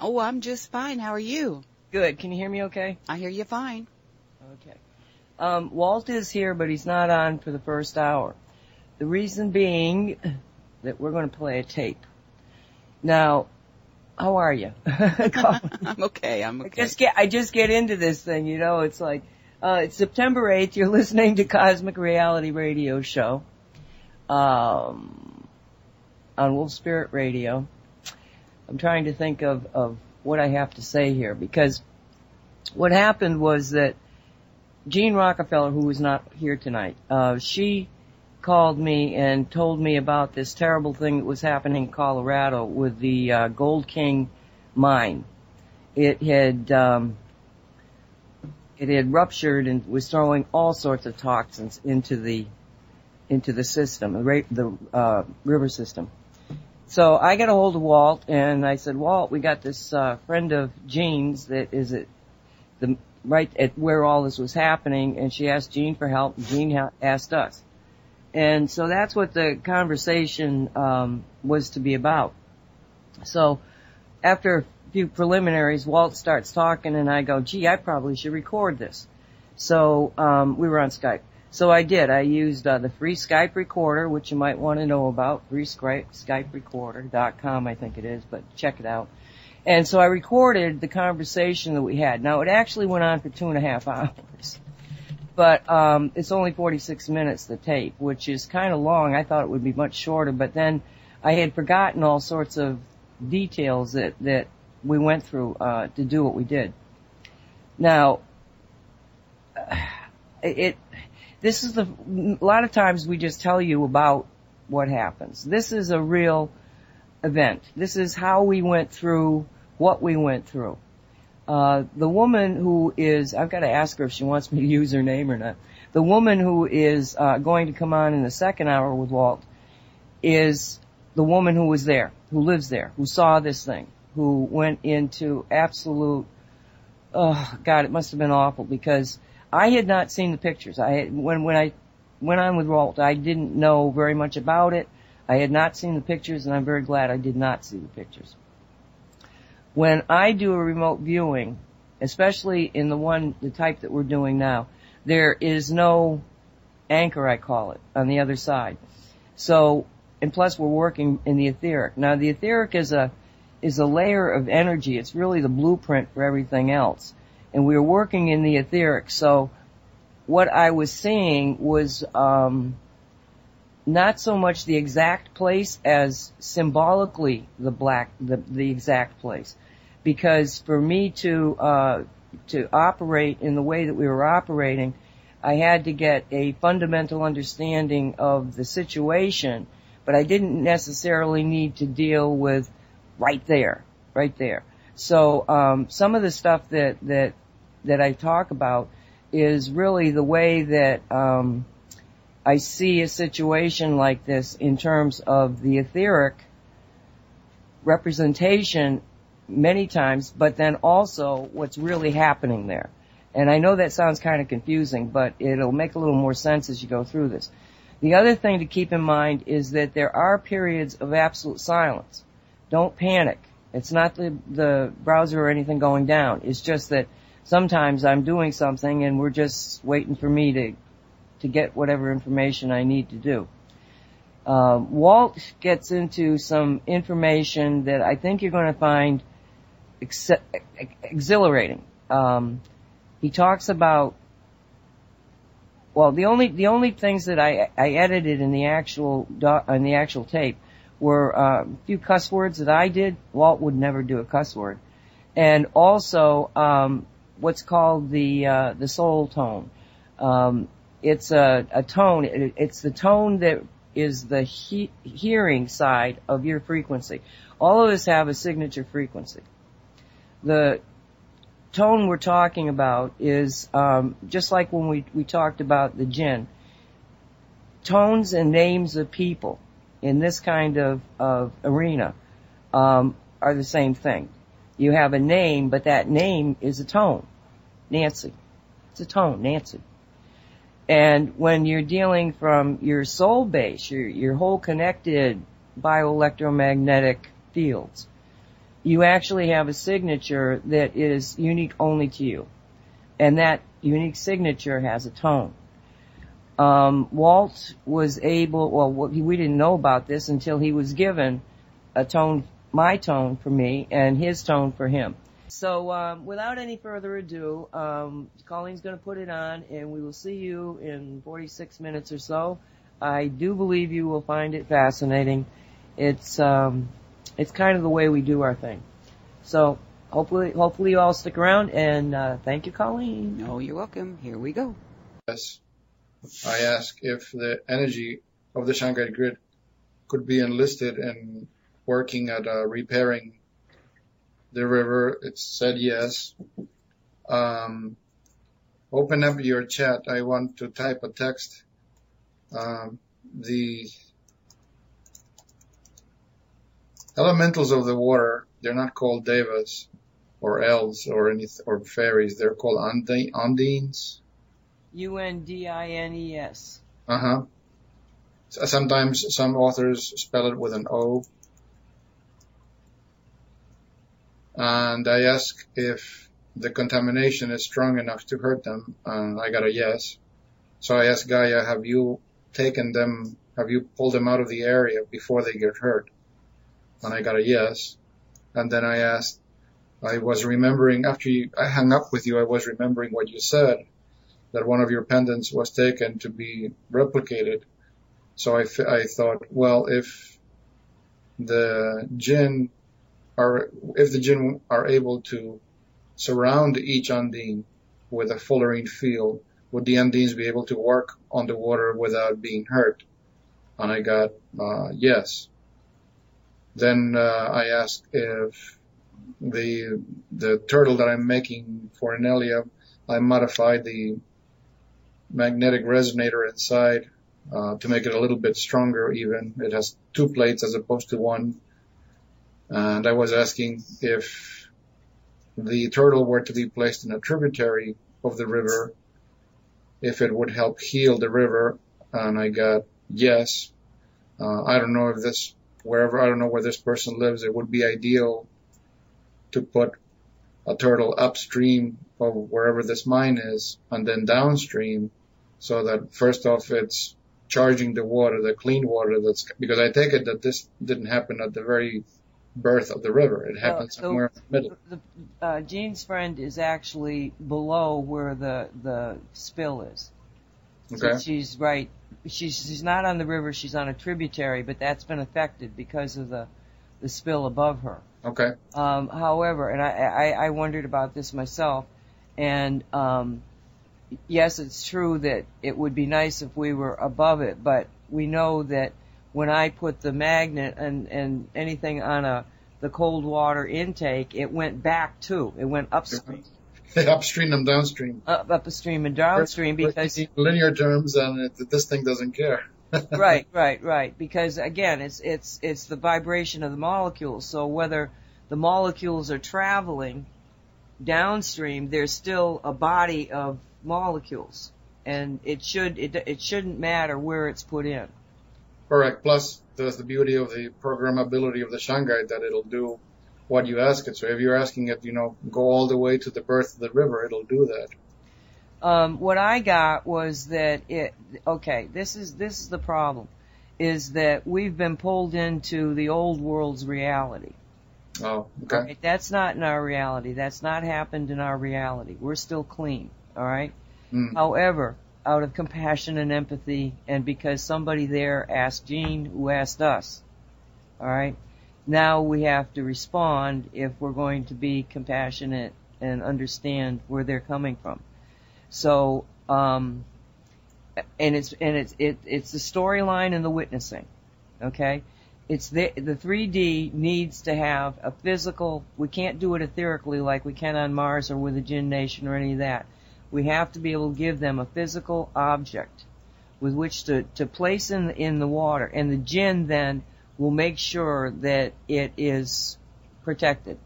Oh, I'm just fine. How are you? Good. Can you hear me okay? I hear you fine. Okay. Um, Walt is here, but he's not on for the first hour. The reason being that we're going to play a tape. Now, how are you? I'm okay. I'm okay. I just get I just get into this thing, you know. It's like uh, it's September eighth. You're listening to Cosmic Reality Radio Show um, on Wolf Spirit Radio. I'm trying to think of of what I have to say here because what happened was that Jean Rockefeller, who was not here tonight, uh, she called me and told me about this terrible thing that was happening in Colorado with the uh, Gold King mine. It had um, it had ruptured and was throwing all sorts of toxins into the into the system, the, the uh, river system. So I got a hold of Walt and I said, Walt, we got this uh, friend of Jean's that is at the right at where all this was happening, and she asked Jean for help. Jean ha- asked us, and so that's what the conversation um, was to be about. So after a few preliminaries, Walt starts talking, and I go, "Gee, I probably should record this." So um, we were on Skype. So I did. I used uh, the free Skype recorder, which you might want to know about, free Skype, I think it is, but check it out. And so I recorded the conversation that we had. Now it actually went on for two and a half hours. But um, it's only 46 minutes, the tape, which is kind of long. I thought it would be much shorter, but then I had forgotten all sorts of details that, that we went through uh, to do what we did. Now, it this is the a lot of times we just tell you about what happens. This is a real event. This is how we went through what we went through. Uh, the woman who is, I've got to ask her if she wants me to use her name or not. The woman who is uh, going to come on in the second hour with Walt is the woman who was there, who lives there, who saw this thing, who went into absolute, oh God, it must have been awful because I had not seen the pictures. I when when I went on with Walt, I didn't know very much about it. I had not seen the pictures, and I'm very glad I did not see the pictures. When I do a remote viewing, especially in the one, the type that we're doing now, there is no anchor, I call it, on the other side. So, and plus we're working in the etheric. Now the etheric is a, is a layer of energy. It's really the blueprint for everything else and we were working in the etheric. So what I was seeing was um, not so much the exact place as symbolically the black the, the exact place, because for me to uh, to operate in the way that we were operating, I had to get a fundamental understanding of the situation, but I didn't necessarily need to deal with right there, right there. So um, some of the stuff that that that I talk about is really the way that um, I see a situation like this in terms of the etheric representation many times, but then also what's really happening there. And I know that sounds kind of confusing, but it'll make a little more sense as you go through this. The other thing to keep in mind is that there are periods of absolute silence. Don't panic. It's not the, the browser or anything going down. It's just that sometimes I'm doing something and we're just waiting for me to, to get whatever information I need to do. Uh, Walt gets into some information that I think you're going to find ex- exhilarating. Um, he talks about well, the only the only things that I I edited in the actual do, in the actual tape were uh, a few cuss words that I did. Walt would never do a cuss word, and also um, what's called the uh, the soul tone. Um, it's a, a tone. It, it's the tone that is the he- hearing side of your frequency. All of us have a signature frequency. The tone we're talking about is um, just like when we we talked about the jinn. Tones and names of people in this kind of, of arena um, are the same thing. You have a name, but that name is a tone. Nancy. It's a tone, Nancy. And when you're dealing from your soul base, your, your whole connected bioelectromagnetic fields, you actually have a signature that is unique only to you. And that unique signature has a tone. Um, Walt was able, well, we didn't know about this until he was given a tone, my tone for me and his tone for him. So, um, without any further ado, um, Colleen's going to put it on, and we will see you in 46 minutes or so. I do believe you will find it fascinating. It's um, it's kind of the way we do our thing. So, hopefully, hopefully you all stick around, and uh, thank you, Colleen. Oh, you're welcome. Here we go. Yes, I ask if the energy of the shungite grid could be enlisted in working at uh, repairing the river. It said yes. Um, open up your chat. I want to type a text. Um, the elementals of the water, they're not called devas or elves or any or fairies. They're called undines. U N D I N E S. Uh huh. Sometimes some authors spell it with an O. and I asked if the contamination is strong enough to hurt them, and I got a yes. So I asked Gaia, have you taken them, have you pulled them out of the area before they get hurt? And I got a yes. And then I asked, I was remembering after you, I hung up with you, I was remembering what you said, that one of your pendants was taken to be replicated. So I, I thought, well, if the jinn are, if the jinn are able to surround each undine with a fullerene field, would the undines be able to work on the water without being hurt? And I got, uh, yes. Then, uh, I asked if the, the turtle that I'm making for Anelia, I modified the magnetic resonator inside, uh, to make it a little bit stronger even. It has two plates as opposed to one and I was asking if the turtle were to be placed in a tributary of the river, if it would help heal the river, and I got yes. Uh, I don't know if this, wherever, I don't know where this person lives, it would be ideal to put a turtle upstream of wherever this mine is and then downstream so that first off it's charging the water, the clean water that's, because I take it that this didn't happen at the very birth of the river. It happens so somewhere in the middle. The, uh, Jean's friend is actually below where the the spill is. Okay. So she's right. She's she's not on the river. She's on a tributary, but that's been affected because of the the spill above her. Okay. Um, however, and I, I I wondered about this myself, and um, yes, it's true that it would be nice if we were above it, but we know that when I put the magnet and, and anything on a, the cold water intake, it went back too. It went upstream. upstream and downstream. Up, upstream and downstream because linear terms and it, this thing doesn't care. right, right, right. Because again, it's it's it's the vibration of the molecules. So whether the molecules are traveling downstream, there's still a body of molecules, and it should it it shouldn't matter where it's put in. Correct. Plus, there's the beauty of the programmability of the shungite that it'll do what you ask it. So if you're asking it, you know, go all the way to the birth of the river, it'll do that. Um, what I got was that it, okay, this is, this is the problem, is that we've been pulled into the old world's reality. Oh, okay. Right? That's not in our reality. That's not happened in our reality. We're still clean. Alright? Mm. However, out of compassion and empathy and because somebody there asked Jean who asked us. Alright? Now we have to respond if we're going to be compassionate and understand where they're coming from. So, um, and it's, and it's, it, it's the storyline and the witnessing. Okay? It's the, the 3D needs to have a physical, we can't do it etherically like we can on Mars or with the Jinn Nation or any of that we have to be able to give them a physical object with which to, to place in the, in the water. And the jinn then will make sure that it is protected.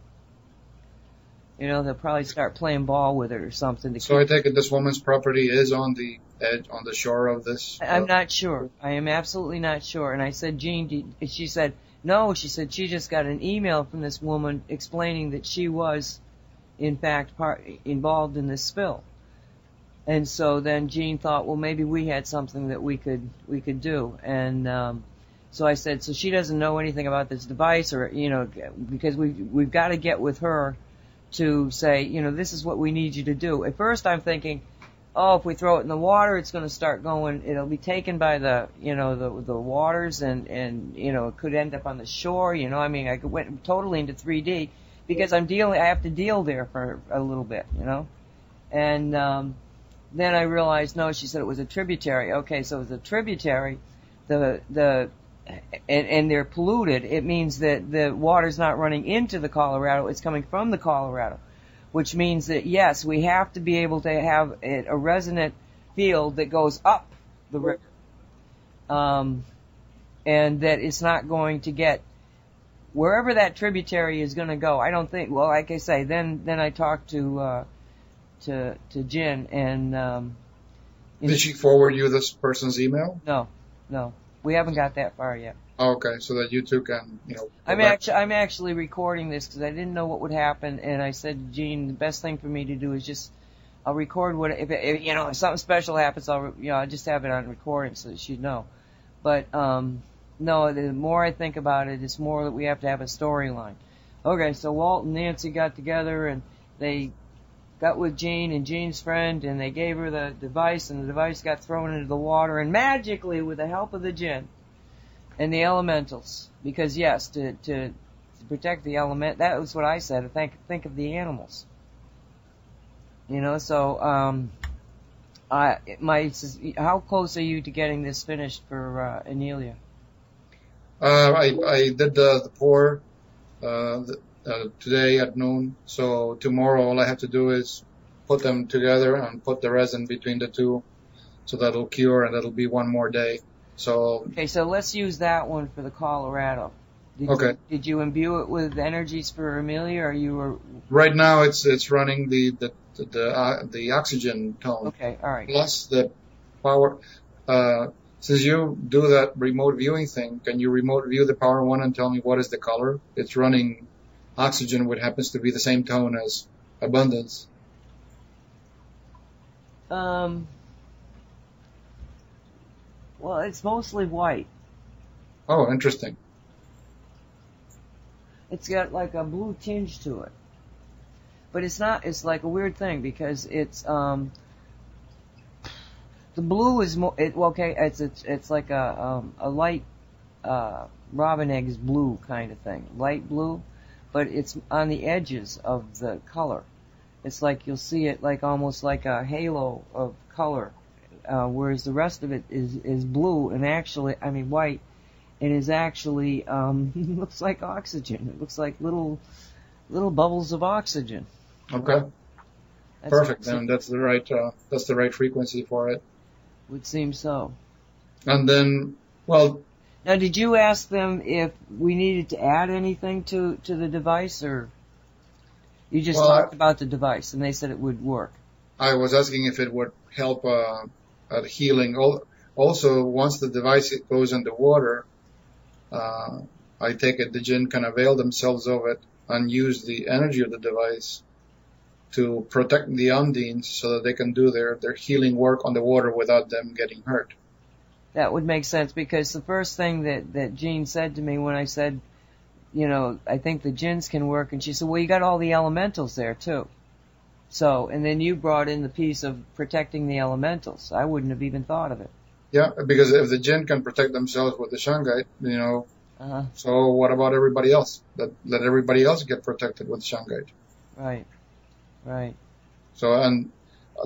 You know, they'll probably start playing ball with it or something. so I take it this woman's property is on the edge, on the shore of this? Uh, I'm not sure. I am absolutely not sure. And I said, Jean, she said, no, she said she just got an email from this woman explaining that she was, in fact, part, involved in this spill. And so then Jean thought, well, maybe we had something that we could we could do. And um, so I said, so she doesn't know anything about this device, or you know, because we we've, we've got to get with her to say, you know, this is what we need you to do. At first, I'm thinking, oh, if we throw it in the water, it's going to start going. It'll be taken by the, you know, the the waters, and and you know, it could end up on the shore. You know, I mean, I went totally into 3D because I'm dealing. I have to deal there for a little bit, you know, and um, then I realized, no, she said it was a tributary. Okay, so it's a tributary. The the and, and they're polluted. It means that the water's not running into the Colorado; it's coming from the Colorado, which means that yes, we have to be able to have a, a resonant field that goes up the river, um, and that it's not going to get wherever that tributary is going to go. I don't think. Well, like I say, then then I talked to. Uh, to to Jen and um Did she forward you this person's email? No, no, we haven't got that far yet. Oh, okay, so that you two can, you know. I'm actually I'm actually recording this because I didn't know what would happen, and I said to Jean, the best thing for me to do is just I'll record what if, if you know if something special happens, I'll you know I'll just have it on recording so that she'd know. But um no, the more I think about it, it's more that we have to have a storyline. Okay, so Walt and Nancy got together and they got with Jean and Jean's friend, and they gave her the device, and the device got thrown into the water, and magically, with the help of the Jinn and the elementals, because yes, to to, to protect the element, that was what I said. Think think of the animals. You know, so um, I my how close are you to getting this finished for uh, Anelia? Uh, I I did the the pour. Uh, the, uh, today at noon. So tomorrow, all I have to do is put them together and put the resin between the two, so that'll cure and that'll be one more day. So okay, so let's use that one for the Colorado. Did okay. You, did you imbue it with energies for Amelia, or you were? Right now, it's it's running the the the the, uh, the oxygen tone. Okay, all right. Plus the power. Uh, since you do that remote viewing thing, can you remote view the power one and tell me what is the color? It's running oxygen, which happens to be the same tone as abundance. Um. Well, it's mostly white. Oh, interesting. It's got like a blue tinge to it. But it's not, it's like a weird thing because it's, um, the blue is more, it, okay, it's, it's, it's like a, um, a light, uh, robin eggs blue kind of thing. Light blue but it's on the edges of the color. It's like you'll see it like almost like a halo of color, uh, whereas the rest of it is is blue and actually, I mean white. It is actually um, looks like oxygen. It looks like little little bubbles of oxygen. Okay. That's Perfect. Then that's the right uh, that's the right frequency for it. Would seem so. And then, well, now, did you ask them if we needed to add anything to, to the device or you just well, talked I, about the device and they said it would work? I was asking if it would help, uh, at healing. Also, once the device goes in the water, uh, I take it the jinn can avail themselves of it and use the energy of the device to protect the undines so that they can do their, their healing work on the water without them getting hurt that would make sense because the first thing that that Jean said to me when I said, you know, I think the jinns can work, and she said, well, you got all the elementals there too. So, and then you brought in the piece of protecting the elementals. I wouldn't have even thought of it. Yeah, because if the jinn can protect themselves with the shungite, you know, uh-huh. so what about everybody else? Let let everybody else get protected with shungite. Right, right. So, and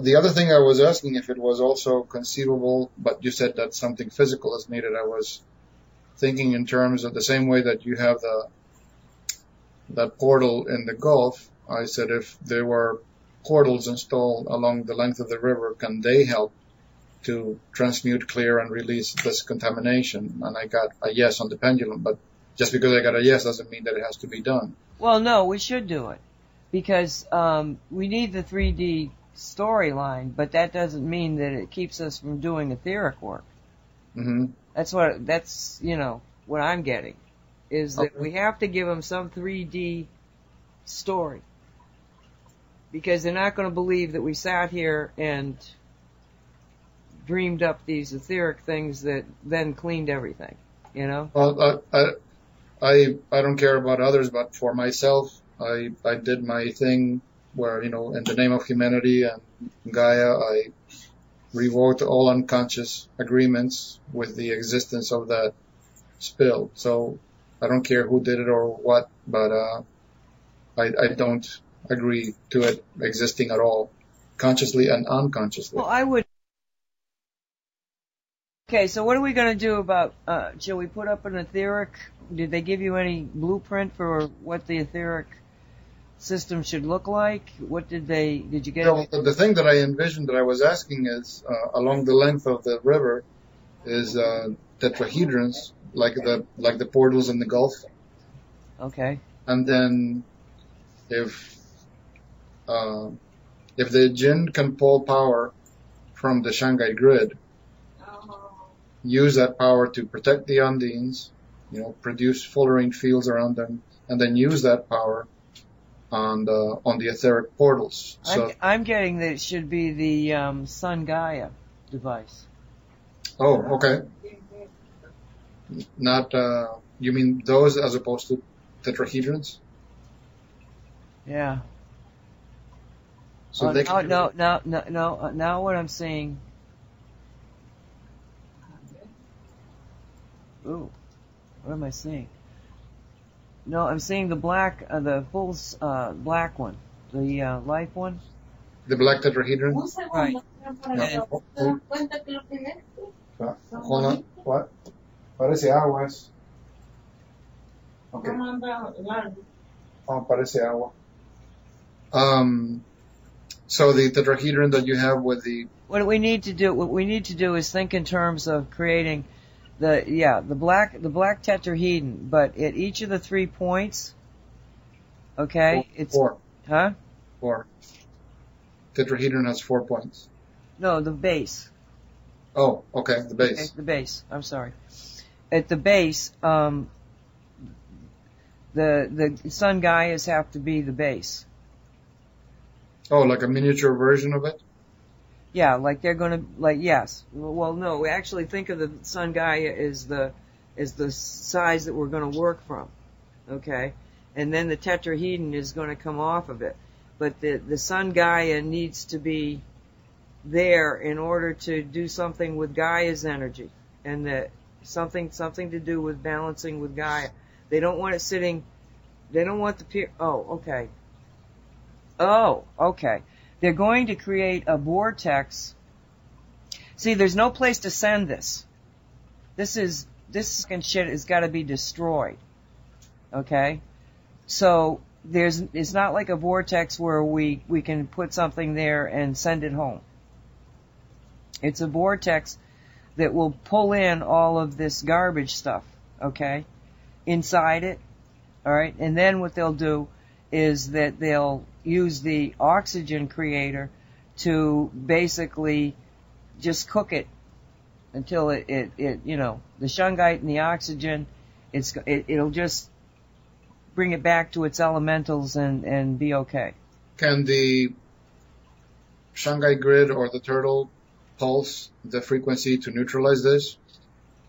the other thing I was asking if it was also conceivable, but you said that something physical is needed. I was thinking in terms of the same way that you have the that portal in the Gulf. I said if there were portals installed along the length of the river, can they help to transmute, clear, and release this contamination? And I got a yes on the pendulum, but just because I got a yes doesn't mean that it has to be done. Well, no, we should do it because um, we need the 3D storyline, but that doesn't mean that it keeps us from doing etheric work. Mm-hmm. That's what that's you know what I'm getting. is that Okay. we have to give them some 3D story. Because they're not going to believe that we sat here and dreamed up these etheric things that then cleaned everything, you know? Well, I, I, I, I don't care about others, but for myself, I, I did my thing where, you know, in the name of humanity and Gaia, I revoked all unconscious agreements with the existence of that spill. So I don't care who did it or what, but, uh, I, I don't agree to it existing at all, consciously and unconsciously. Well, I would. Okay, so what are we going to do about, uh, shall we put up an etheric, did they give you any blueprint for what the etheric system should look like? What did they, did you get? So the thing that I envisioned that I was asking is uh, along the length of the river is uh, tetrahedrons, like the like the portals in the Gulf, Okay, and then if uh, if the Jinn can pull power from the shungite grid, use that power to protect the Undines, you know, produce fullerene fields around them, and then use that power on the on the etheric portals. So, I'm, I'm getting that it should be the, um, Sun Gaia device. oh, okay. Not, uh, you mean those as opposed to tetrahedrons? Yeah. So Oh, they no, can, no, no, no, no, uh, now what I'm saying. Ooh, what am I saying? No, I'm saying the black, uh, the full, uh, black one, the uh, life one. the black tetrahedron? Right. Yeah. ¿Te das cuenta que lo que es? Hold on. What? Parece aguas. Okay. No manda largo. Oh, parece agua. Um, so the tetrahedron that you have with the, What we need to do, what we need to do is think in terms of creating the, yeah, the black, the black tetrahedron, but at each of the three points, okay, it's, four, huh? four. Tetrahedron has four points. No, the base. Oh, okay, the Okay, base. the base. I'm sorry. At the base, um, the the sun Gaias have to be the base. Oh, like a miniature version of it? Yeah, like they're gonna like yes. Well, no, we actually think of the sun Gaia as the as the size that we're gonna work from. Okay, and then the tetrahedron is gonna come off of it, but the the sun Gaia needs to be there in order to do something with Gaia's energy and that something something to do with balancing with Gaia. They don't want it sitting. They don't want the peer. Oh, okay. Oh, okay. They're going to create a vortex. See, there's no place to send this. This is this shit has got to be destroyed. Okay, so there's it's not like a vortex where we we can put something there and send it home. It's a vortex that will pull in all of this garbage stuff. Okay, inside it. All right, and then what they'll do is that they'll use the oxygen creator to basically just cook it until it, it, it you know, the shungite and the oxygen, it's, it, it'll just bring it back to its elementals and, and be okay. Can the shungite grid or the turtle pulse the frequency to neutralize this,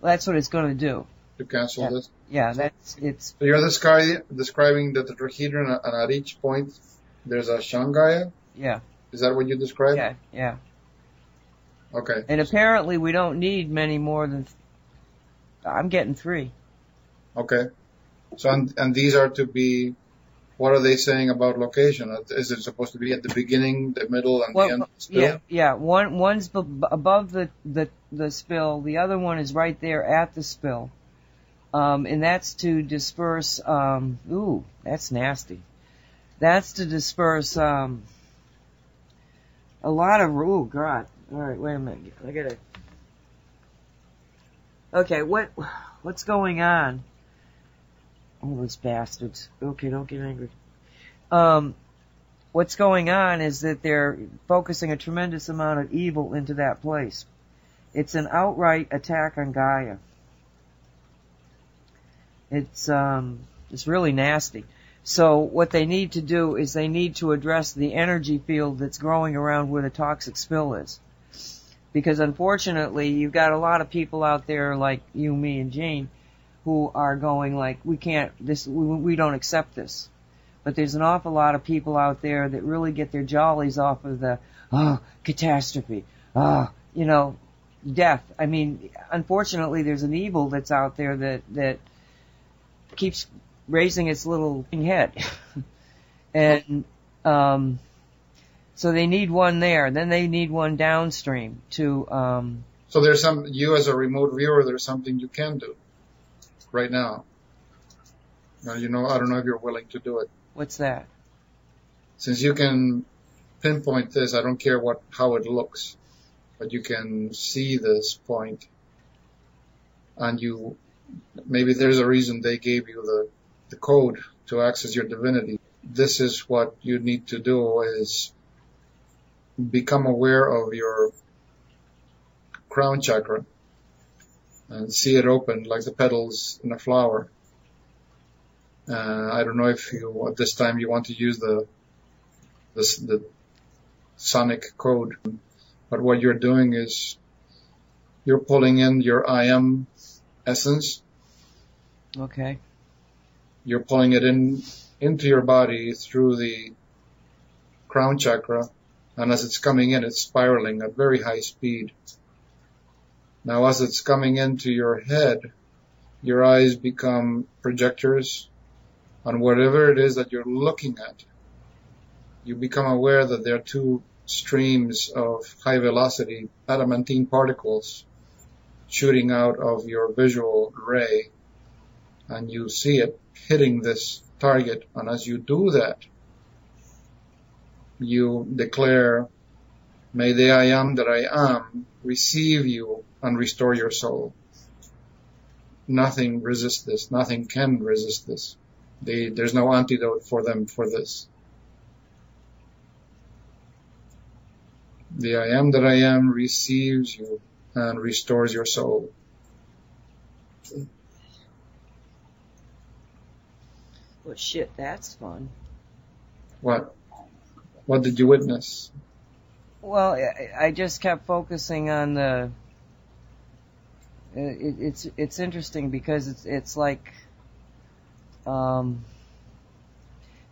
Well, that's what it's going to do. to cancel Yeah. this? Yeah, that's, it's, So you're descri- describing the tetrahedron at each point there's a Shanghai? yeah, Is that what you described? yeah, yeah. Okay. And apparently we don't need many more than, I'm getting three. Okay. So, and, and these are to be, what are they saying about location? Is it supposed to be at the beginning, the middle, and Well, the end? Still? Yeah, yeah. One one's b- above the, the the spill. The other one is right there at the spill, um, and that's to disperse. Um, ooh, that's nasty. That's to disperse um, a lot of. Oh God. All right, wait a minute. I gotta. Okay, what what's going on? Oh, those bastards. Okay, don't get angry. Um, what's going on is that they're focusing a tremendous amount of evil into that place. It's an outright attack on Gaia. It's um, it's really nasty. So what they need to do is they need to address the energy field that's growing around where the toxic spill is. Because unfortunately, you've got a lot of people out there like you, me, and Jane who are going like, we can't, this, we, we don't accept this. But there's an awful lot of people out there that really get their jollies off of the, oh, catastrophe, oh, you know, death. I mean, unfortunately, there's an evil that's out there that, that keeps raising its little head. and, um, so they need one there. Then they need one downstream to, um, So there's some, you as a remote viewer, there's something you can do right now. Now, you know, I don't know if you're willing to do it. what's that? Since you can pinpoint this, I don't care what, how it looks, but you can see this point and you, maybe there's a reason they gave you the, the code to access your divinity. This is what you need to do is become aware of your crown chakra and see it open like the petals in a flower. Uh, I don't know if you, at this time you want to use the, the, the sonic code, but what you're doing is you're pulling in your I am essence. Okay. You're pulling it in, into your body through the crown chakra. And as it's coming in, it's spiraling at very high speed. Now as it's coming into your head, your eyes become projectors on whatever it is that you're looking at. You become aware that there are two streams of high velocity adamantine particles shooting out of your visual ray and you see it hitting this target. And as you do that, you declare, may the I am that I am receive you and restore your soul. Nothing resists this. Nothing can resist this. There's no antidote for them for this. The I am that I am receives you and restores your soul. Well, shit, that's fun. What? What did you witness? Well, I, I just kept focusing on the. It, it's it's interesting because it's it's like, um,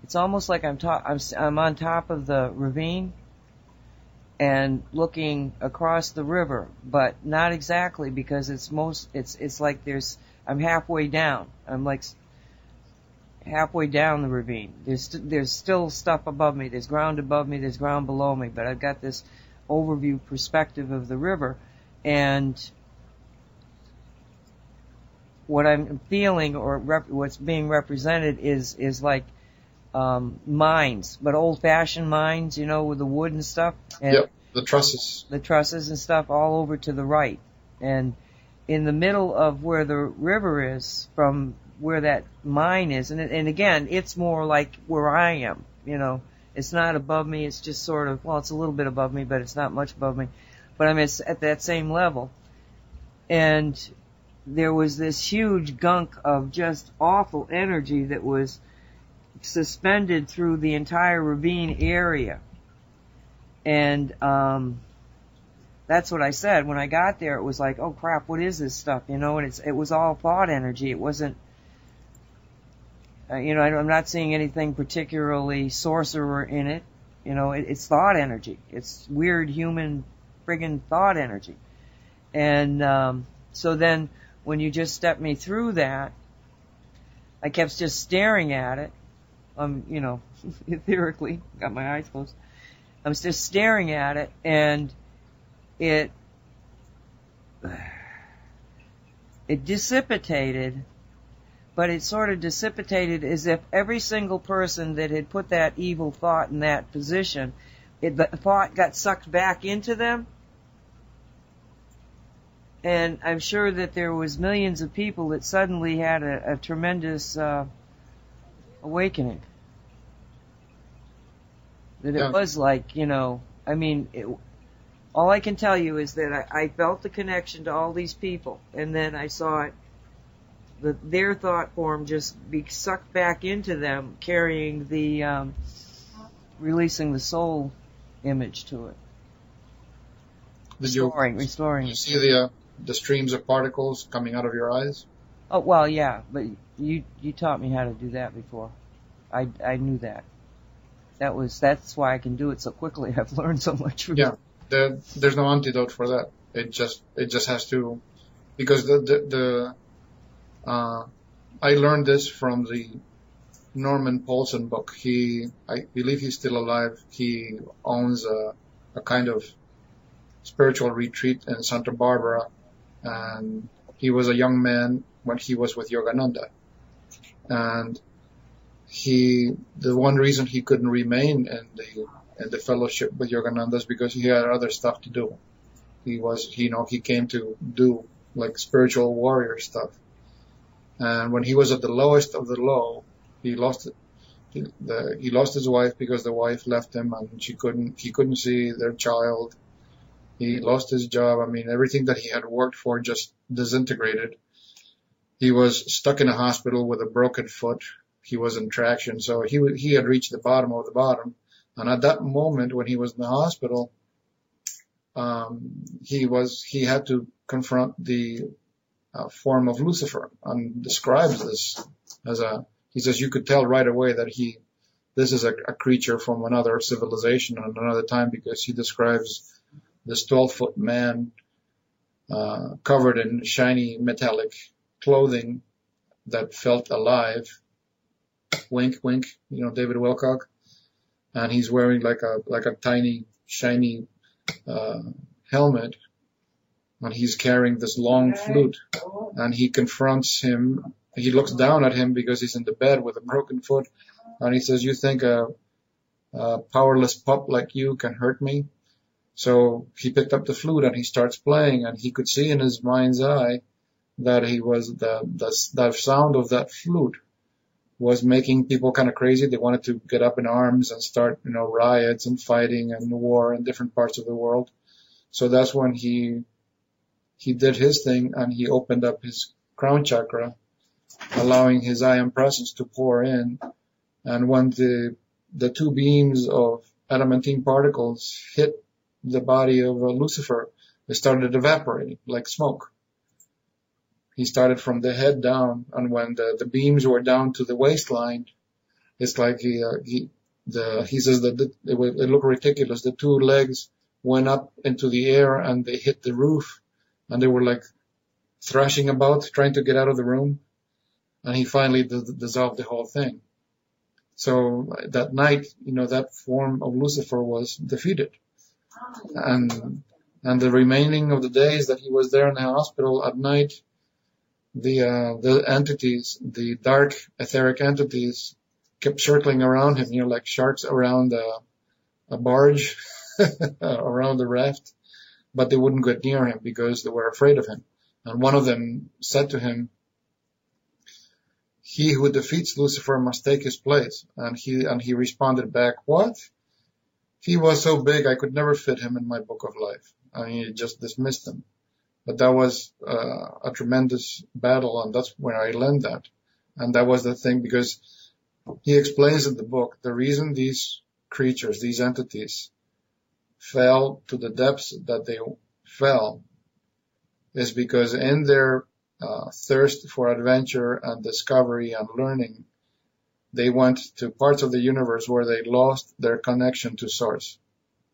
it's almost like I'm top I'm I'm on top of the ravine, and looking across the river, but not exactly because it's most it's it's like there's I'm halfway down. I'm like halfway down the ravine. There's st- there's still stuff above me. There's ground above me. There's ground below me. But I've got this overview perspective of the river, and what I'm feeling or rep- what's being represented is is like um, mines, but old-fashioned mines, you know, with the wood and stuff. And Yep, the trusses. the trusses and stuff all over to the right. And in the middle of where the river is, from where that mine is, and, and again, it's more like where I am, you know, it's not above me, it's just sort of, well, it's a little bit above me, but it's not much above me. But I'm at at that same level. And there was this huge gunk of just awful energy that was suspended through the entire ravine area. And, um, that's what I said. When I got there, it was like, oh crap, what is this stuff? You know, and it's, it was all thought energy. It wasn't, uh, you know, I'm not seeing anything particularly sorcerer in it. You know, it, it's thought energy. It's weird human friggin' thought energy. And, um, so then when you just stepped me through that, I kept just staring at it. Um, you know, etherically, got my eyes closed. I was just staring at it and it, it dissipated, but it sort of dissipated as if every single person that had put that evil thought in that position, it, the thought got sucked back into them. And I'm sure that there was millions of people that suddenly had a, a tremendous uh, awakening. That it Yeah. was like, you know, I mean, it, all I can tell you is that I, I felt the connection to all these people, and then I saw it the, their thought form just be sucked back into them, carrying the, um, releasing the soul image to it. Did you, Restoring, restoring. you see the uh, the streams of particles coming out of your eyes? Oh well, yeah, but you you taught me how to do that before. I I knew that. That was that's why I can do it so quickly. I've learned so much from you. Yeah. There, there's no antidote for that. It just it just has to because the the, the uh, I learned this from the Norman Paulsen book. He I believe he's still alive. He owns a a kind of spiritual retreat in Santa Barbara, and he was a young man when he was with Yogananda, and he the one reason he couldn't remain in the in the fellowship with Yogananda is because he had other stuff to do. He was, you know, he came to do like spiritual warrior stuff. And when he was at the lowest of the low, he lost. He, the, he lost his wife because the wife left him and she couldn't, he couldn't see their child. He lost his job. I mean, everything that he had worked for just disintegrated. He was stuck in a hospital with a broken foot. He was in traction. So he, he had reached the bottom of the bottom. And at that moment when he was in the hospital, um, he was, he had to confront the form of Lucifer and describes this as a, he says you could tell right away that he, this is a, a creature from another civilization and another time because he describes this 12 foot man, uh, covered in shiny metallic clothing that felt alive. Wink, wink, you know, David Wilcock. And he's wearing like a, like a tiny, shiny, uh, helmet. And he's carrying this long flute and he confronts him. He looks down at him because he's in the bed with a broken foot. And he says, you think a, a powerless pup like you can hurt me? So he picked up the flute and he starts playing and he could see in his mind's eye that he was the, the, the sound of that flute was making people kind of crazy. They wanted to get up in arms and start, you know, riots and fighting and war in different parts of the world. So that's when he, he did his thing and he opened up his crown chakra, allowing his I am presence to pour in. And when the, the two beams of adamantine particles hit the body of Lucifer, they started evaporating like smoke. He started from the head down, and when the, the beams were down to the waistline, it's like he, uh, he, the, he says that it, it looked ridiculous. The two legs went up into the air and they hit the roof, and they were like thrashing about, trying to get out of the room. And he finally d- dissolved the whole thing. So that night, you know, that form of Lucifer was defeated and and the remaining of the days that he was there in the hospital at night, the uh, the entities, the dark etheric entities, kept circling around him, you know, like sharks around a, a barge, around the raft, but they wouldn't get near him because they were afraid of him. And one of them said to him, "He who defeats Lucifer must take his place." And he and he responded back, "What?" he was so big I could never fit him in my book of life. I mean, just dismissed him. But that was uh, a tremendous battle, and that's where I learned that. And that was the thing because he explains in the book the reason these creatures, these entities, fell to the depths that they fell is because in their uh, thirst for adventure and discovery and learning, they went to parts of the universe where they lost their connection to source.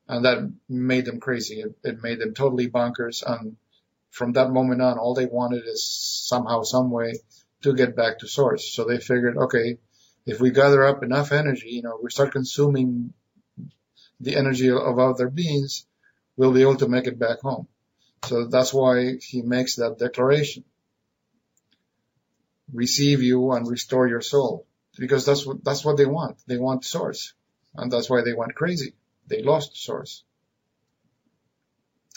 And that made them crazy. It, it made them totally bonkers. And from that moment on, all they wanted is somehow, some way to get back to source. So they figured, okay, if we gather up enough energy, you know, we start consuming the energy of other beings, we'll be able to make it back home. So that's why he makes that declaration. Receive you and restore your soul because that's what that's what they want. They want source, and that's why they went crazy. They lost source.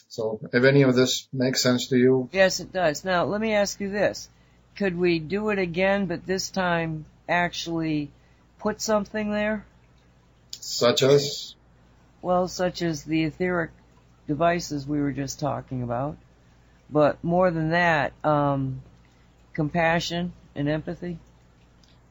So, if any of this makes sense to you, Yes, it does. Now, let me ask you this. Could we do it again, but this time actually put something there? such as Well, such as the etheric devices we were just talking about. But more than that, um, compassion and empathy?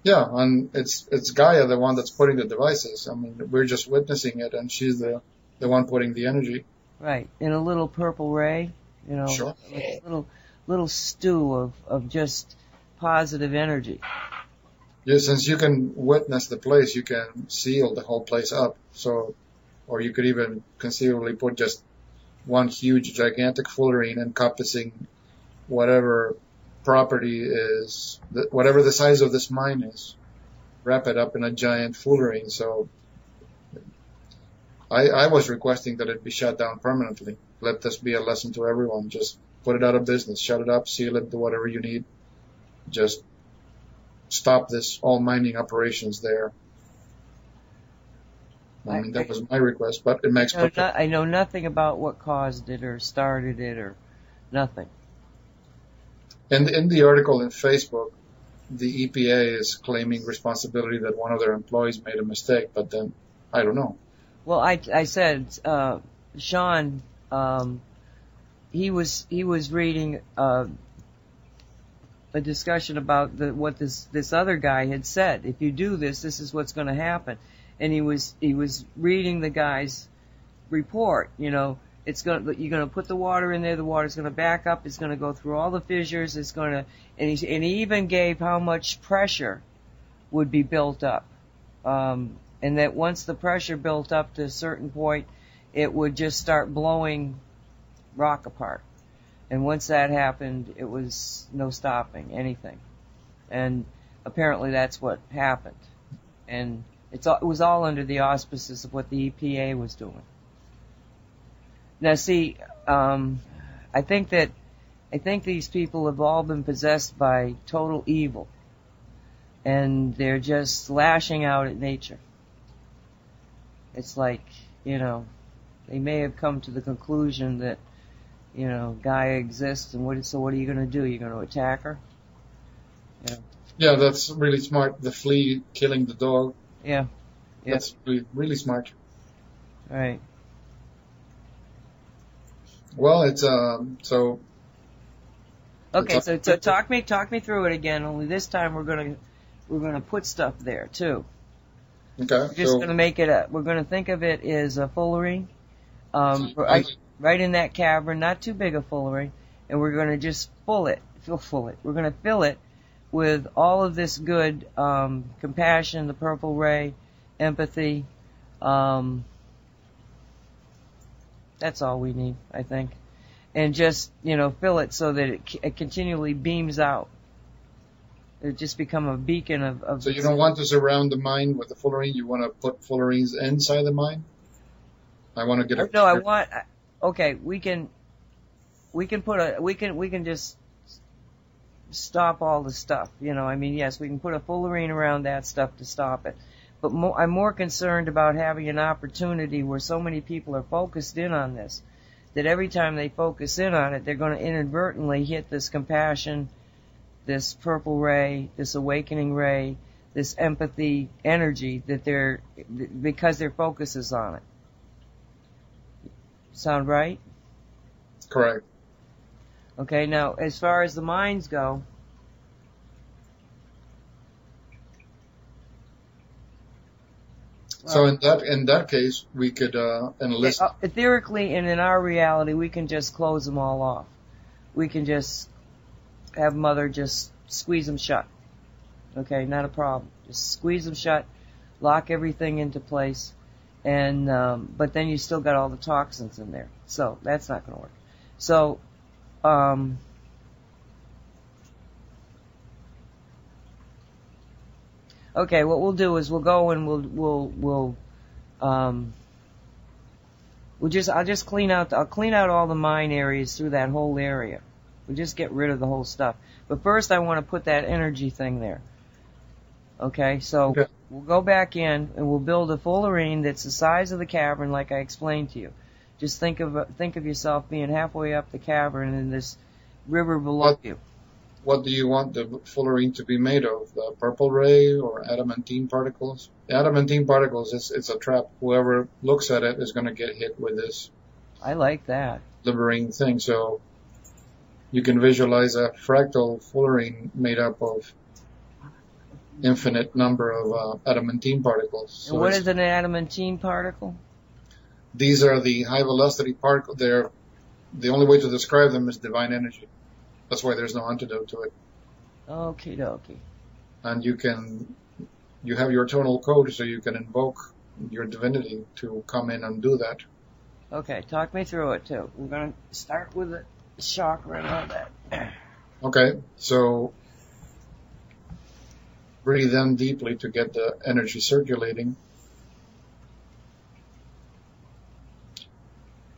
Yeah, and it's it's Gaia the one that's putting the devices. I mean, we're just witnessing it, and she's the the one putting the energy. Right. In a little purple ray, you know, Sure. a little little stew of of just positive energy. Yeah, since you can witness the place, you can seal the whole place up. So, or you could even conceivably put just one huge, gigantic fullerene encompassing whatever property is, whatever the size of this mine is. Wrap it up in a giant fullerene. So, I, I was requesting that it be shut down permanently. Let this be a lesson to everyone. Just put it out of business. Shut it up. Seal it. Do whatever you need. Just stop this all mining operations there. I mean, that was my request, but it makes I know, no- I know nothing about what caused it or started it or nothing. And in the article in Facebook, the EPA is claiming responsibility that one of their employees made a mistake, but then I don't know. Well, I I said uh, Sean, um, he was he was reading uh, a discussion about the, what this this other guy had said. If you do this, this is what's going to happen. And he was he was reading the guy's report. You know, it's going to you're going to put the water in there. The water's going to back up. It's going to go through all the fissures. It's going to and he and he even gave how much pressure would be built up. Um, and that once the pressure built up to a certain point, it would just start blowing rock apart. And once that happened, it was no stopping anything. And apparently that's what happened. And it's all, it was all under the auspices of what the EPA was doing. Now see, um, I think that I think these people have all been possessed by total evil, and they're just lashing out at nature. It's like, you know, they may have come to the conclusion that, you know, Gaia exists, and what? So what are you going to do? You're going to attack her? Yeah, that's really smart. The flea killing the dog. Yeah. Yeah. That's really, really smart. Right. Well, it's um so Okay, so, so talk me talk me through it again. Only this time we're gonna we're gonna put stuff there too. okay. We're just so gonna make it a. We're gonna think of it as a fullerene, um, right, right in that cavern, not too big a fullerene, and we're gonna just full it, fill full it. We're gonna fill it with all of this good um, compassion, the purple ray, empathy. Um, that's all we need, I think, and just you know fill it so that it, c- it continually beams out. It just become a beacon of. of So you don't want to surround the mine with the fullerene. You want to put fullerenes inside the mine. I want to get a No, I want. Okay, we can. We can put a. We can. We can just stop all the stuff. You know, I mean, yes, we can put a fullerene around that stuff to stop it. But I'm more concerned about having an opportunity where so many people are focused in on this that every time they focus in on it, they're going to inadvertently hit this compassion, this purple ray, this awakening ray, this empathy energy that they're because their focus is on it. Sound right? correct. Okay, now as far as the mines go, So in that in that case, we could uh, enlist. uh, etherically and in our reality, we can just close them all off. We can just have mother just squeeze them shut. Okay, not a problem. Just squeeze them shut, lock everything into place, and um, but then you still got all the toxins in there, so that's not going to work. So, um, okay, what we'll do is we'll go and we'll we'll we'll um, we'll just I'll just clean out I'll clean out all the mine areas through that whole area. We'll just get rid of the whole stuff. But first, I want to put that energy thing there. Okay, so Okay. we'll go back in and we'll build a fullerene that's the size of the cavern, like I explained to you. Just think of think of yourself being halfway up the cavern and this river below What- you. What do you want the fullerene to be made of? The purple ray or adamantine particles? The adamantine particles is it's a trap. Whoever looks at it is going to get hit with this I like that. liberating thing. So you can visualize a fractal fullerene made up of infinite number of uh, adamantine particles. So and what is an adamantine particle? These are the high velocity particles. They're the only way to describe them is divine energy. That's why there's no antidote to it. Okay, dokie. And you can, you have your tonal code, so you can invoke your divinity to come in and do that. Okay, talk me through it too. We're gonna start with the chakra and all that. Okay, so breathe in deeply to get the energy circulating.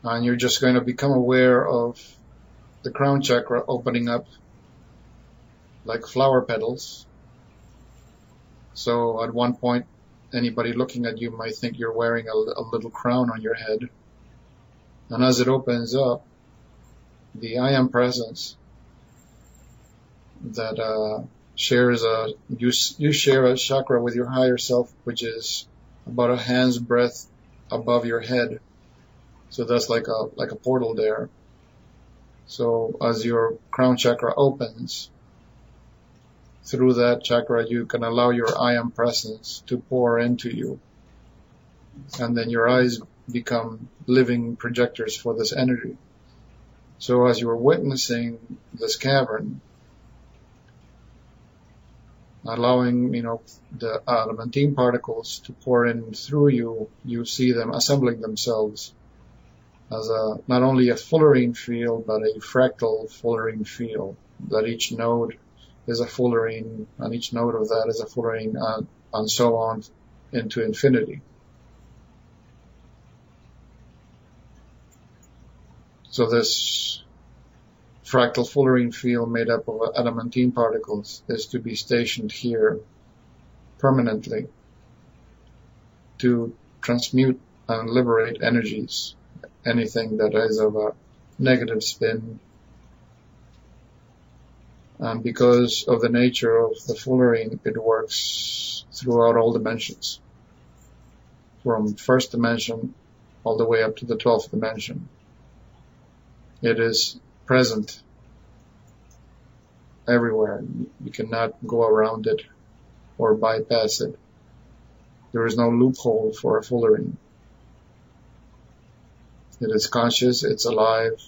And you're just going to become aware of the crown chakra opening up like flower petals. So at one point, anybody looking at you might think you're wearing a, a little crown on your head. And as it opens up, the I am presence that uh, shares a you you share a chakra with your higher self, which is about a hand's breadth above your head. So that's like a like a portal there. So as your crown chakra opens, through that chakra you can allow your I am presence to pour into you, and then your eyes become living projectors for this energy. So as you're witnessing this cavern, allowing, you know, the adamantine particles to pour in through you, you see them assembling themselves as a, not only a fullerene field, but a fractal fullerene field, that each node is a fullerene, and each node of that is a fullerene, and, uh, and so on into infinity. So this fractal fullerene field made up of adamantine particles is to be stationed here permanently to transmute and liberate energies, anything that is of a negative spin. And because of the nature of the fullerene, it works throughout all dimensions. From first dimension all the way up to the 12th dimension. It is present everywhere. You cannot go around it or bypass it. There is no loophole for a fullerene. It is conscious, it's alive,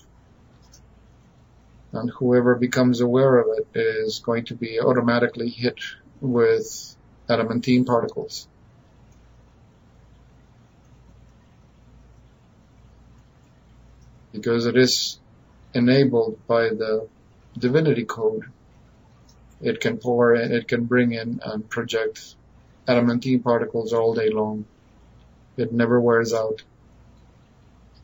and whoever becomes aware of it is going to be automatically hit with adamantine particles. Because it is enabled by the divinity code. It can pour in, it can bring in and project adamantine particles all day long. It never wears out.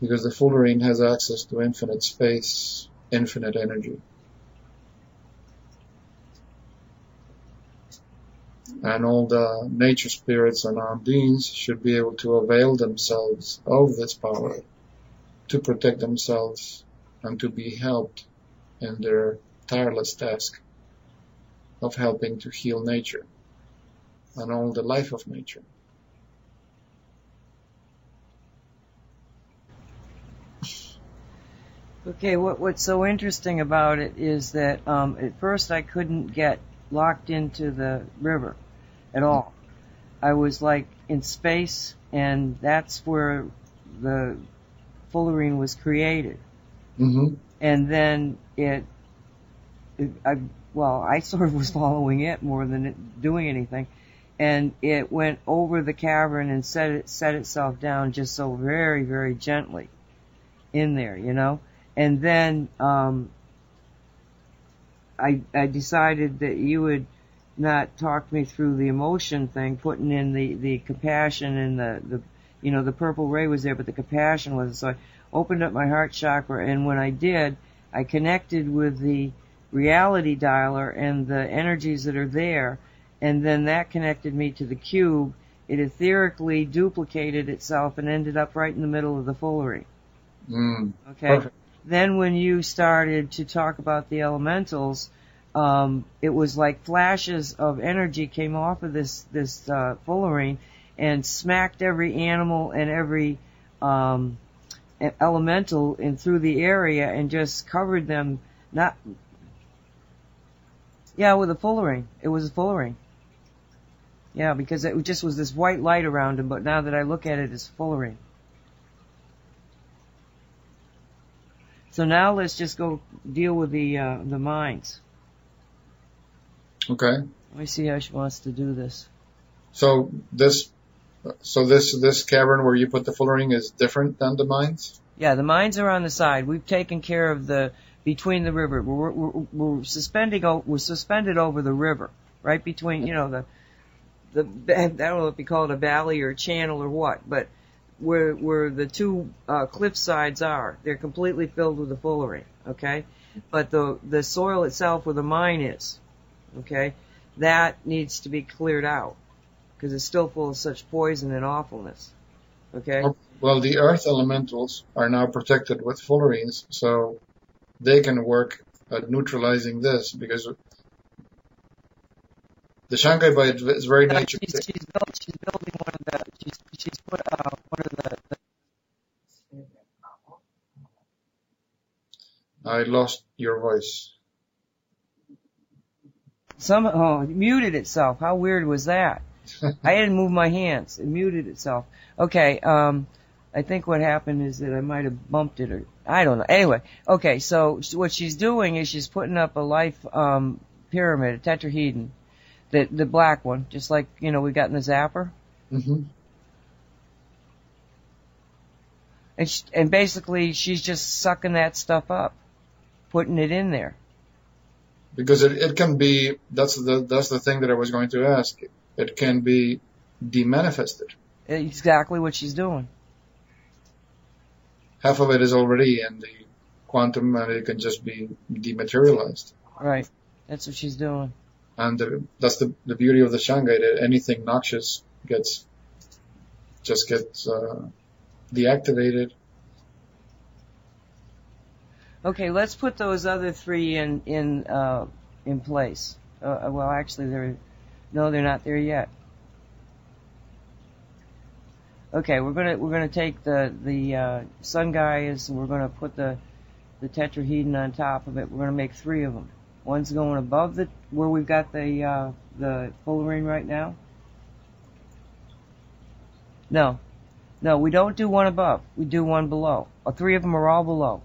Because the fullerene has access to infinite space, infinite energy. And all the nature spirits and our Undines should be able to avail themselves of this power to protect themselves and to be helped in their tireless task of helping to heal nature and all the life of nature. Okay, what what's so interesting about it is that um, at first I couldn't get locked into the river at all. I was like in space, and that's where the fullerene was created. Mm-hmm. And then it, it I well, I sort of was following it more than it doing anything, and it went over the cavern and set it set itself down just so very very gently in there, you know and then um, I I decided that you would not talk me through the emotion thing, putting in the the compassion and the the you know the purple ray was there, but the compassion wasn't. So I opened up my heart chakra, and when I did, I connected with the reality dialer and the energies that are there, and then that connected me to the cube. It etherically duplicated itself and ended up right in the middle of the fullerene. Mm. Okay. Perfect. Then when you started to talk about the elementals, um, it was like flashes of energy came off of this this uh, fullerene and smacked every animal and every um, elemental in through the area and just covered them Not. Yeah, with a fullerene. It was a fullerene. Yeah, because it just was this white light around him, but now that I look at it, it's fullerene. So now let's just go deal with the uh, the mines. Okay. Let me see how she wants to do this. So this, so this this cavern where you put the fullerene is different than the mines. Yeah, the mines are on the side. We've taken care of the between the river. We're, we're, we're suspending. We're suspended over the river, right between you know the the I don't know if you call it a valley or a channel or what, but where where the two uh, cliff sides are, they're completely filled with the fullerene. Okay, but the the soil itself where the mine is, okay, that needs to be cleared out because it's still full of such poison and awfulness. Okay. Well, the earth elementals are now protected with fullerenes, so they can work at neutralizing this because the shungite by its very nature. she's, she's, built, she's building one of she's, she's put, uh, one of the, the I lost your voice. some, oh, it muted itself. How weird was that? I didn't move my hands. It muted itself. Okay, um, I think what happened is that I might have bumped it or, I don't know. Anyway, okay, so what she's doing is she's putting up a life, um, pyramid, a tetrahedron. The, the black one, just like, you know, we got in the zapper. hmm And, sh and basically she's just sucking that stuff up, putting it in there. Because it, it can be. That's the that's the thing that I was going to ask. It can be demanifested. Exactly what she's doing. Half of it is already in the quantum, and it can just be dematerialized. Right. That's what she's doing. And the, that's the the beauty of the shungite. That anything noxious gets just gets uh, deactivated. Okay, let's put those other three in in uh, in place. Uh, well, actually, they're no, they're not there yet. Okay, we're gonna we're gonna take the the uh, sun guys and we're gonna put the the tetrahedron on top of it. We're gonna make three of them. One's going above the where we've got the uh, the fullerene right now. No, no, we don't do one above. We do one below. Or three of them are all below.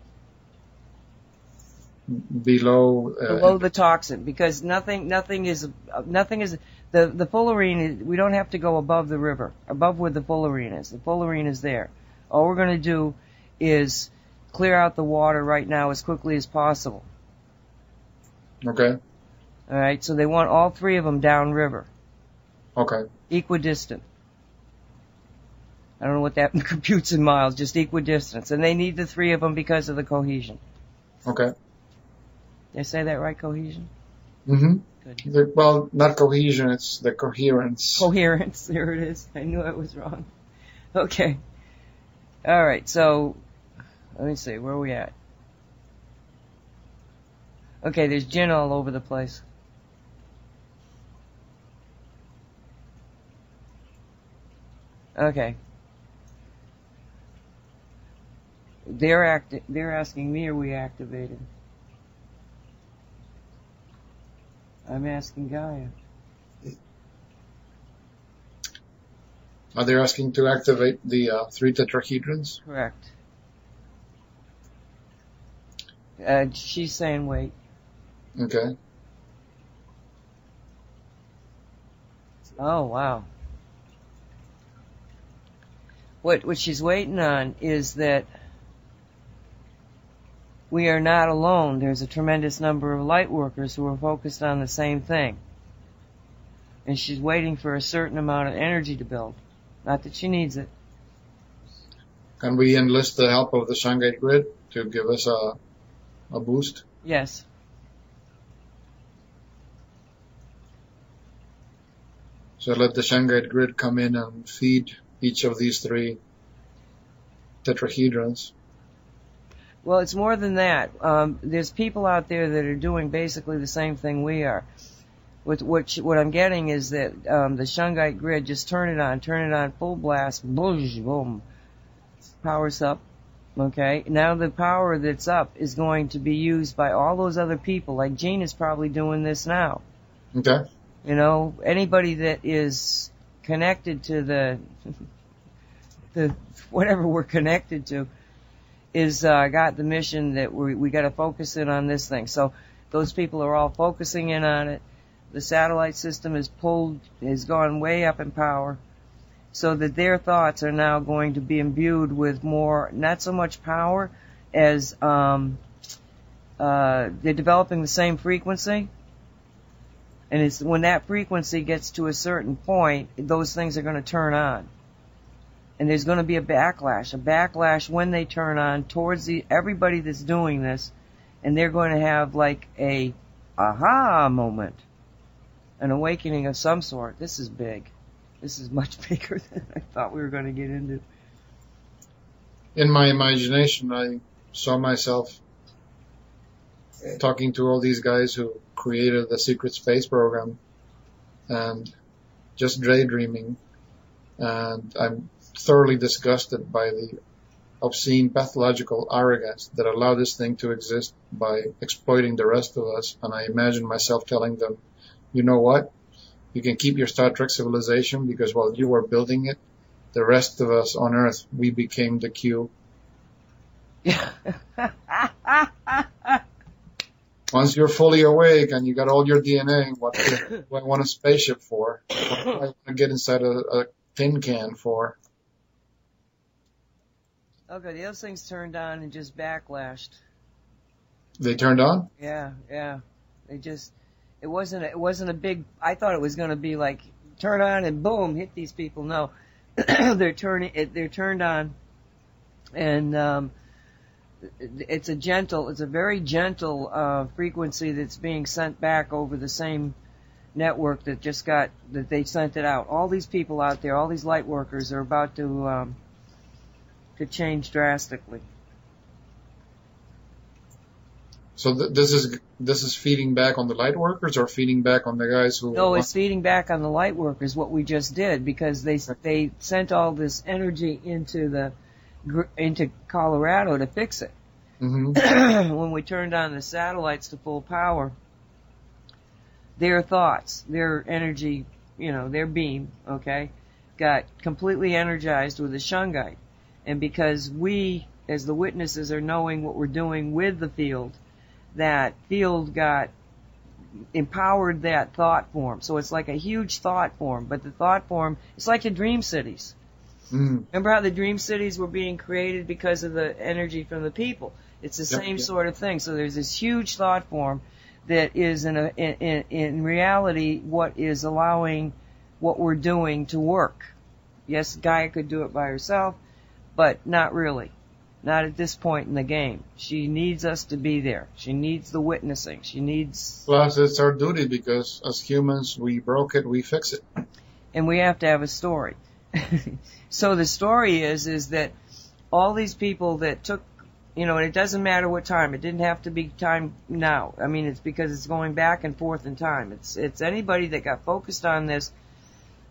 below. Uh, below the toxin because nothing nothing is nothing is the the fullerene is, we don't have to go above the river above where the fullerene is the fullerene is there all we're going to do is clear out the water right now as quickly as possible Okay. all right so they want all three of them downriver Okay. equidistant I don't know what that computes in miles just equidistance and they need the three of them because of the cohesion Okay. did I say that right cohesion Mm-hmm. good well, not cohesion. It's the coherence. coherence. There it is. I knew I was wrong. Okay. All right. So let me see. Where are we at? Okay. There's gin all over the place. Okay. They're act. They're asking me, are we activated? I'm asking Gaia. Are they asking to activate the uh, three tetrahedrons? Correct. Uh, she's saying wait. Okay. Oh wow. What what she's waiting on is that we are not alone. There's a tremendous number of light workers who are focused on the same thing. And she's waiting for a certain amount of energy to build. Not that she needs it. Can we enlist the help of the shungite grid to give us a a boost? Yes. So let the shungite grid come in and feed each of these three tetrahedrons. Well, it's more than that. Um, there's people out there that are doing basically the same thing we are. With what, what I'm getting is that um, the Shungite grid, just turn it on, turn it on full blast, boom, boom, powers up, Okay? Now the power that's up is going to be used by all those other people. Like Jean is probably doing this now. Okay. You know, anybody that is connected to the, the, whatever we're connected to, is, uh, got the mission that we, we gotta focus in on this thing. So, those people are all focusing in on it. The satellite system is pulled, has gone way up in power so that their thoughts are now going to be imbued with more, not so much power as um, uh, they're developing the same frequency. And it's when that frequency gets to a certain point, those things are going to turn on. And there's going to be a backlash, a backlash when they turn on towards the, everybody that's doing this, and they're going to have like a aha moment, an awakening of some sort. This is big. This is much bigger than I thought we were going to get into. In my imagination, I saw myself talking to all these guys who created the secret space program and just daydreaming. And I'm thoroughly disgusted by the obscene pathological arrogance that allowed this thing to exist by exploiting the rest of us. And I imagine myself telling them, you know what? You can keep your Star Trek civilization because while you were building it, the rest of us on Earth, we became the Q. Yeah. Once you're fully awake and you got all your DNA, what do I want a spaceship for? What do I want to get inside a, a tin can for? Okay, the other things turned on and just backlashed. They turned on? Yeah, yeah. They just, it wasn't, a, it wasn't a big, I thought it was going to be like, turn on and boom, hit these people. No. they're turning, it, they're turned on and, um, it's a gentle, it's a very gentle, uh, frequency that's being sent back over the same network that just got, that they sent it out. All these people out there, all these light workers are about to, um, to change drastically. So th- this is this is feeding back on the light workers or feeding back on the guys who. No, it's feeding back on the light workers what we just did because they they sent all this energy into the into Colorado to fix it. hmm when we turned on the satellites to full power, their thoughts, their energy, you know, their beam, okay, got completely energized with the shungite. And because we, as the witnesses, are knowing what we're doing with the field, that field got empowered that thought form. So it's like a huge thought form, but the thought form, it's like the dream cities. Mm. Remember how the dream cities were being created because of the energy from the people? It's the Yep, same yep. sort of thing. So there's this huge thought form that is in, a, in, in, in reality what is allowing what we're doing to work. Yes, Gaia could do it by herself, but not really. Not at this point in the game. She needs us to be there. She needs the witnessing. She needs, Plus, it's our duty because as humans, we broke it, we fix it. and we have to have a story. so the story is, is that all these people that took, you know, and it doesn't matter what time. It didn't have to be time now. I mean, it's because it's going back and forth in time. It's, it's anybody that got focused on this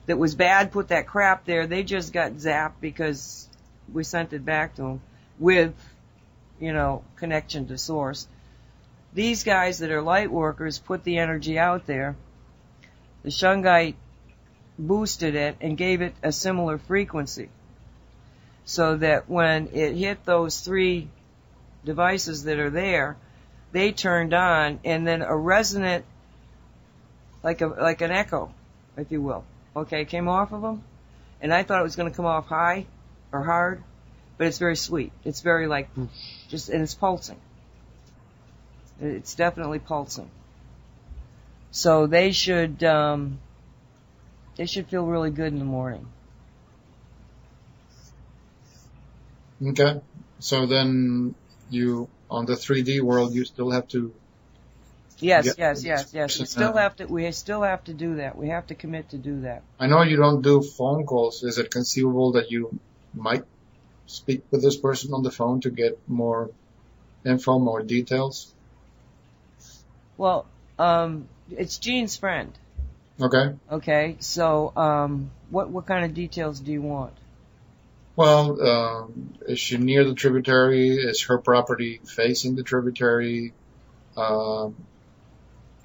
that was bad, put that crap there. They just got zapped because we sent it back to them with, you know, connection to source. These guys that are light workers put the energy out there. The shungite boosted it and gave it a similar frequency. So that when it hit those three devices that are there, they turned on and then a resonant, like a, like an echo, if you will. Okay, came off of them. And I thought it was going to come off high or hard, but it's very sweet. It's very like, just, and it's pulsing. It's definitely pulsing. So they should, um, they should feel really good in the morning. Okay. So then you, on the 3D world, you still have to, Yes, yes, yes, yes. We still have to, we still have to do that. We have to commit to do that. I know you don't do phone calls. Is it conceivable that you might speak with this person on the phone to get more info, more details? Well, um, it's Jean's friend. Okay. Okay, so, um, what, what kind of details do you want? Well, um, is she near the tributary? Is her property facing the tributary? Um,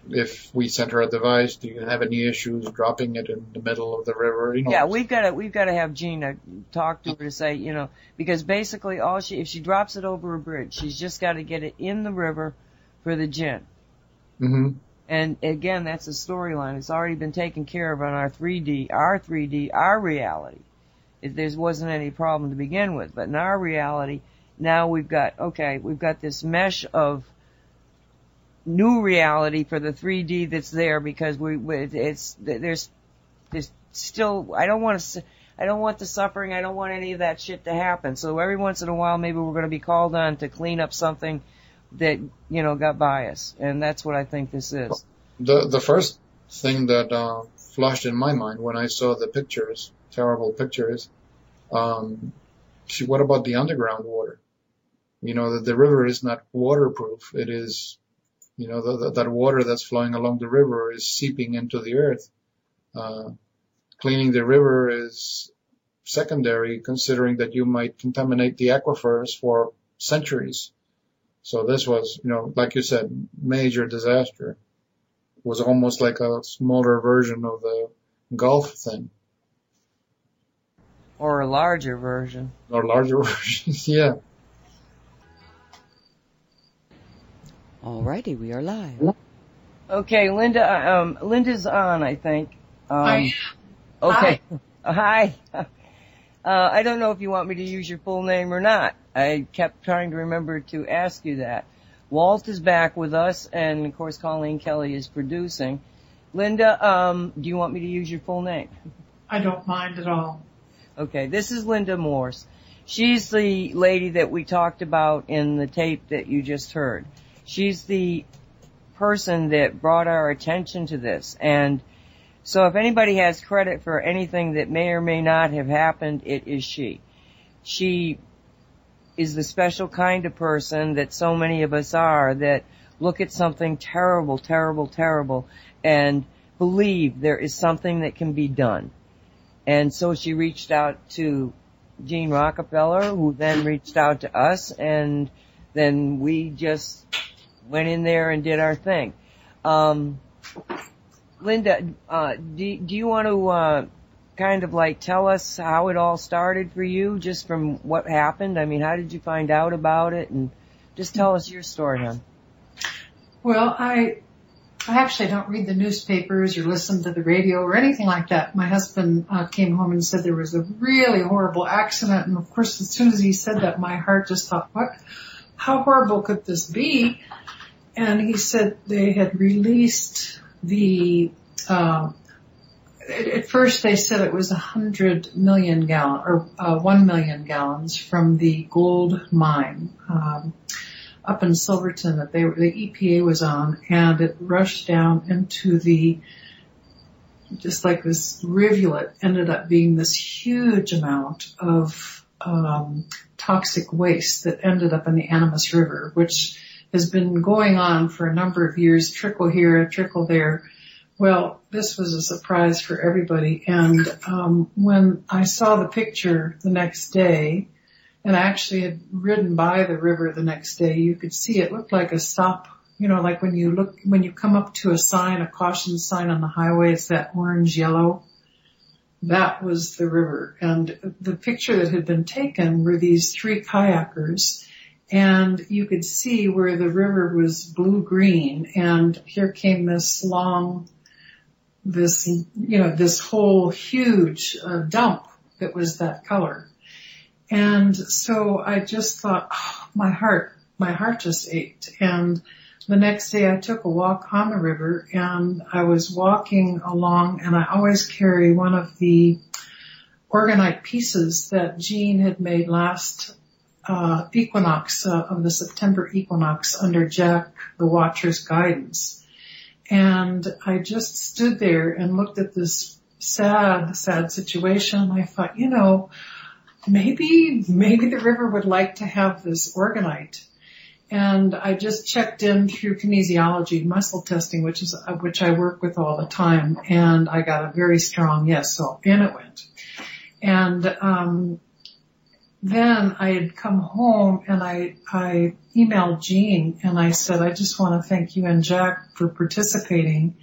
if we send her a device, do you have any issues dropping it in the middle of the river? You know, Yeah, we've got to we've got to have Gina talk to her to say, you know, because basically all she if she drops it over a bridge, she's just got to get it in the river for the gin. hmm And again, that's a storyline. It's already been taken care of on our 3D, our 3D, our reality. If there wasn't any problem to begin with, but in our reality, now we've got okay, we've got this mesh of new reality for the 3D that's there because we it's there's there's still I don't want to I don't want the suffering I don't want any of that shit to happen. So every once in a while maybe we're going to be called on to clean up something that you know got by us, and that's what I think this is. The the first thing that uh, flashed in my mind when I saw the pictures, terrible pictures, um, what about the underground water? You know, that the river is not waterproof. It is, you know, the, the, that water that's flowing along the river is seeping into the earth. Uh, cleaning the river is secondary, considering that you might contaminate the aquifers for centuries. So this was, you know, like you said, major disaster. It was almost like a smaller version of the Gulf thing, Or a larger version. or larger version. yeah. Alrighty, we are live. Okay, Linda, um, Linda's on, I think. Um, I Okay. Uh, Hi. Uh, I don't know if you want me to use your full name or not. I kept trying to remember to ask you that. Walt is back with us, and of course Colleen Kelly is producing. Linda, um, do you want me to use your full name? I don't mind at all. Okay, this is Linda Morse. She's the lady that we talked about in the tape that you just heard. She's the person that brought our attention to this. And so if anybody has credit for anything that may or may not have happened, it is she. She is the special kind of person that so many of us are that look at something terrible, terrible, terrible and believe there is something that can be done. And so she reached out to Jean Rockefeller, who then reached out to us, and then we just went in there and did our thing. Um, Linda, uh, do, do you want to uh, kind of like tell us how it all started for you, just from what happened? I mean, how did you find out about it, and just tell us your story, hon. Well, I I actually don't read the newspapers or listen to the radio or anything like that. My husband uh, came home and said there was a really horrible accident, and of course, as soon as he said that, my heart just thought, "What? How horrible could this be?" And he said they had released the. Uh, at first, they said it was a hundred million gallon or uh, one million gallons from the gold mine. Um, up in Silverton that they were, the EPA was on and it rushed down into the, just like this rivulet ended up being this huge amount of, um, toxic waste that ended up in the Animas River, which has been going on for a number of years, trickle here, trickle there. Well, this was a surprise for everybody. And, um, when I saw the picture the next day, and I actually had ridden by the river the next day. You could see it looked like a stop, you know, like when you look, when you come up to a sign, a caution sign on the highway, it's that orange yellow. That was the river. And the picture that had been taken were these three kayakers and you could see where the river was blue green and here came this long, this, you know, this whole huge uh, dump that was that color. And so I just thought, oh, my heart, my heart just ached. And the next day I took a walk on the river and I was walking along and I always carry one of the orgonite pieces that Jean had made last uh, equinox uh, of the September equinox under Jack the Watcher's guidance. And I just stood there and looked at this sad, sad situation. I thought, you know, maybe, maybe the river would like to have this orgonite. And I just checked in through kinesiology, muscle testing, which is, which I work with all the time. And I got a very strong yes, so in it went. And, um, then I had come home and I, I emailed Jean and I said, I just want to thank you and Jack for participating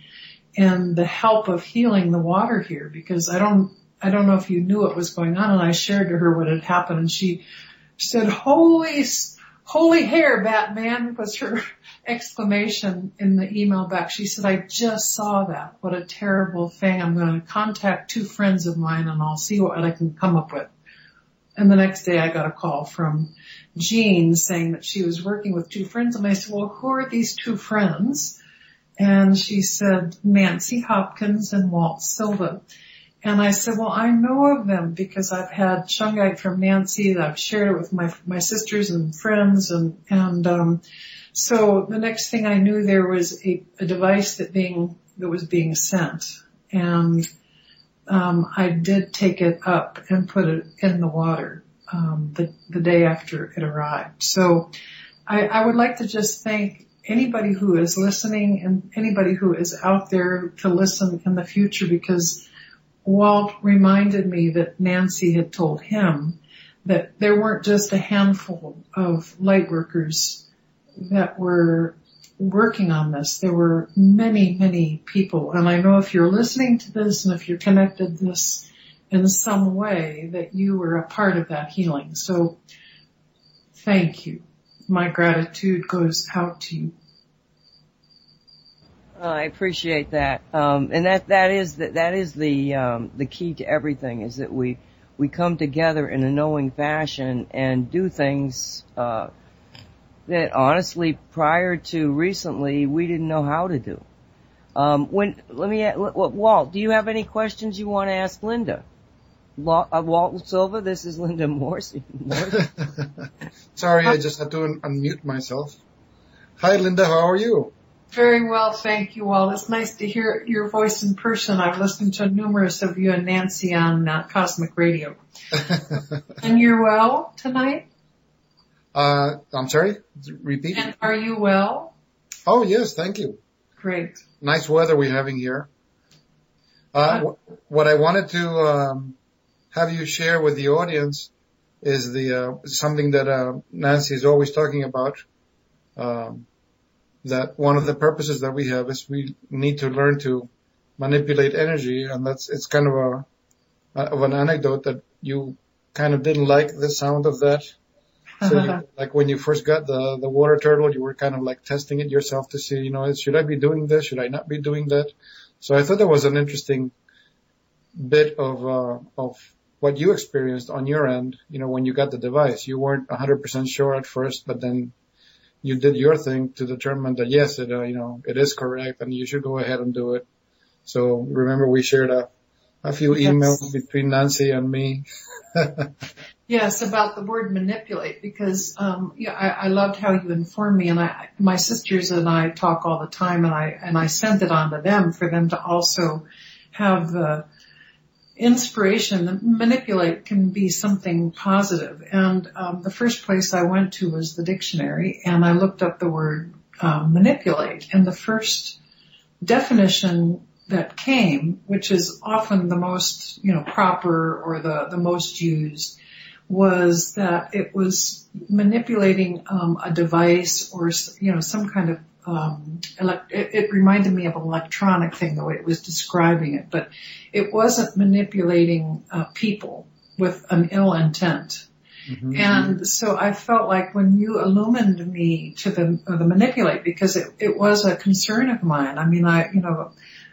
in the help of healing the water here because I don't, I don't know if you knew what was going on and I shared to her what had happened and she said, holy, holy hair, Batman was her exclamation in the email back. She said, I just saw that. What a terrible thing. I'm going to contact two friends of mine and I'll see what I can come up with. And the next day I got a call from Jean saying that she was working with two friends. And I said, well, who are these two friends? And she said, Nancy Hopkins and Walt Silva. And I said, well, I know of them because I've had shungite from Nancy. and I've shared it with my, my sisters and friends. And, and, um, so the next thing I knew there was a, a device that being, that was being sent. And um, I did take it up and put it in the water um, the, the day after it arrived. So I, I would like to just thank anybody who is listening and anybody who is out there to listen in the future because Walt reminded me that Nancy had told him that there weren't just a handful of light workers that were working on this. There were many, many people. And I know if you're listening to this and if you're connected this in some way that you were a part of that healing. So thank you. My gratitude goes out to you. I appreciate that. Um, and that, that is the, that is the, um, the key to everything is that we, we come together in a knowing fashion and do things, uh, that honestly prior to recently we didn't know how to do. Um, when let me Walt, do you have any questions you want to ask Linda? Uh, Walt Silva, this is Linda Morse. Sorry, I just had to un- unmute myself. Hi, Linda. How are you? Very well, thank you all. It's nice to hear your voice in person. I've listened to numerous of you and Nancy on uh, Cosmic Radio. and you're well tonight? Uh, I'm sorry? Repeat. And are you well? Oh, yes, thank you. Great. Nice weather we're having here. Uh, what I wanted to um, have you share with the audience is the uh, something that uh, Nancy is always talking about. Um, that one of the purposes that we have is we need to learn to manipulate energy, and that's it's kind of a of an anecdote that you kind of didn't like the sound of that so you, like when you first got the, the water turtle, you were kind of like testing it yourself to see, you know, should I be doing this? Should I not be doing that? So I thought that was an interesting bit of, uh, of what you experienced on your end, you know, when you got the device. You weren't 100% sure at first, but then you did your thing to determine that yes, it, uh, you know, it is correct and you should go ahead and do it. So remember we shared a, a few emails between Nancy and me. Yes, about the word manipulate because um, yeah, I, I loved how you informed me, and I, my sisters and I talk all the time, and I and I sent it on to them for them to also have the inspiration. Manipulate can be something positive, and um, the first place I went to was the dictionary, and I looked up the word um, manipulate, and the first definition that came, which is often the most you know proper or the the most used was that it was manipulating um, a device or you know some kind of um, it, it reminded me of an electronic thing the way it was describing it, but it wasn't manipulating uh, people with an ill intent. Mm-hmm. And so I felt like when you illumined me to the the manipulate because it it was a concern of mine. I mean, I you know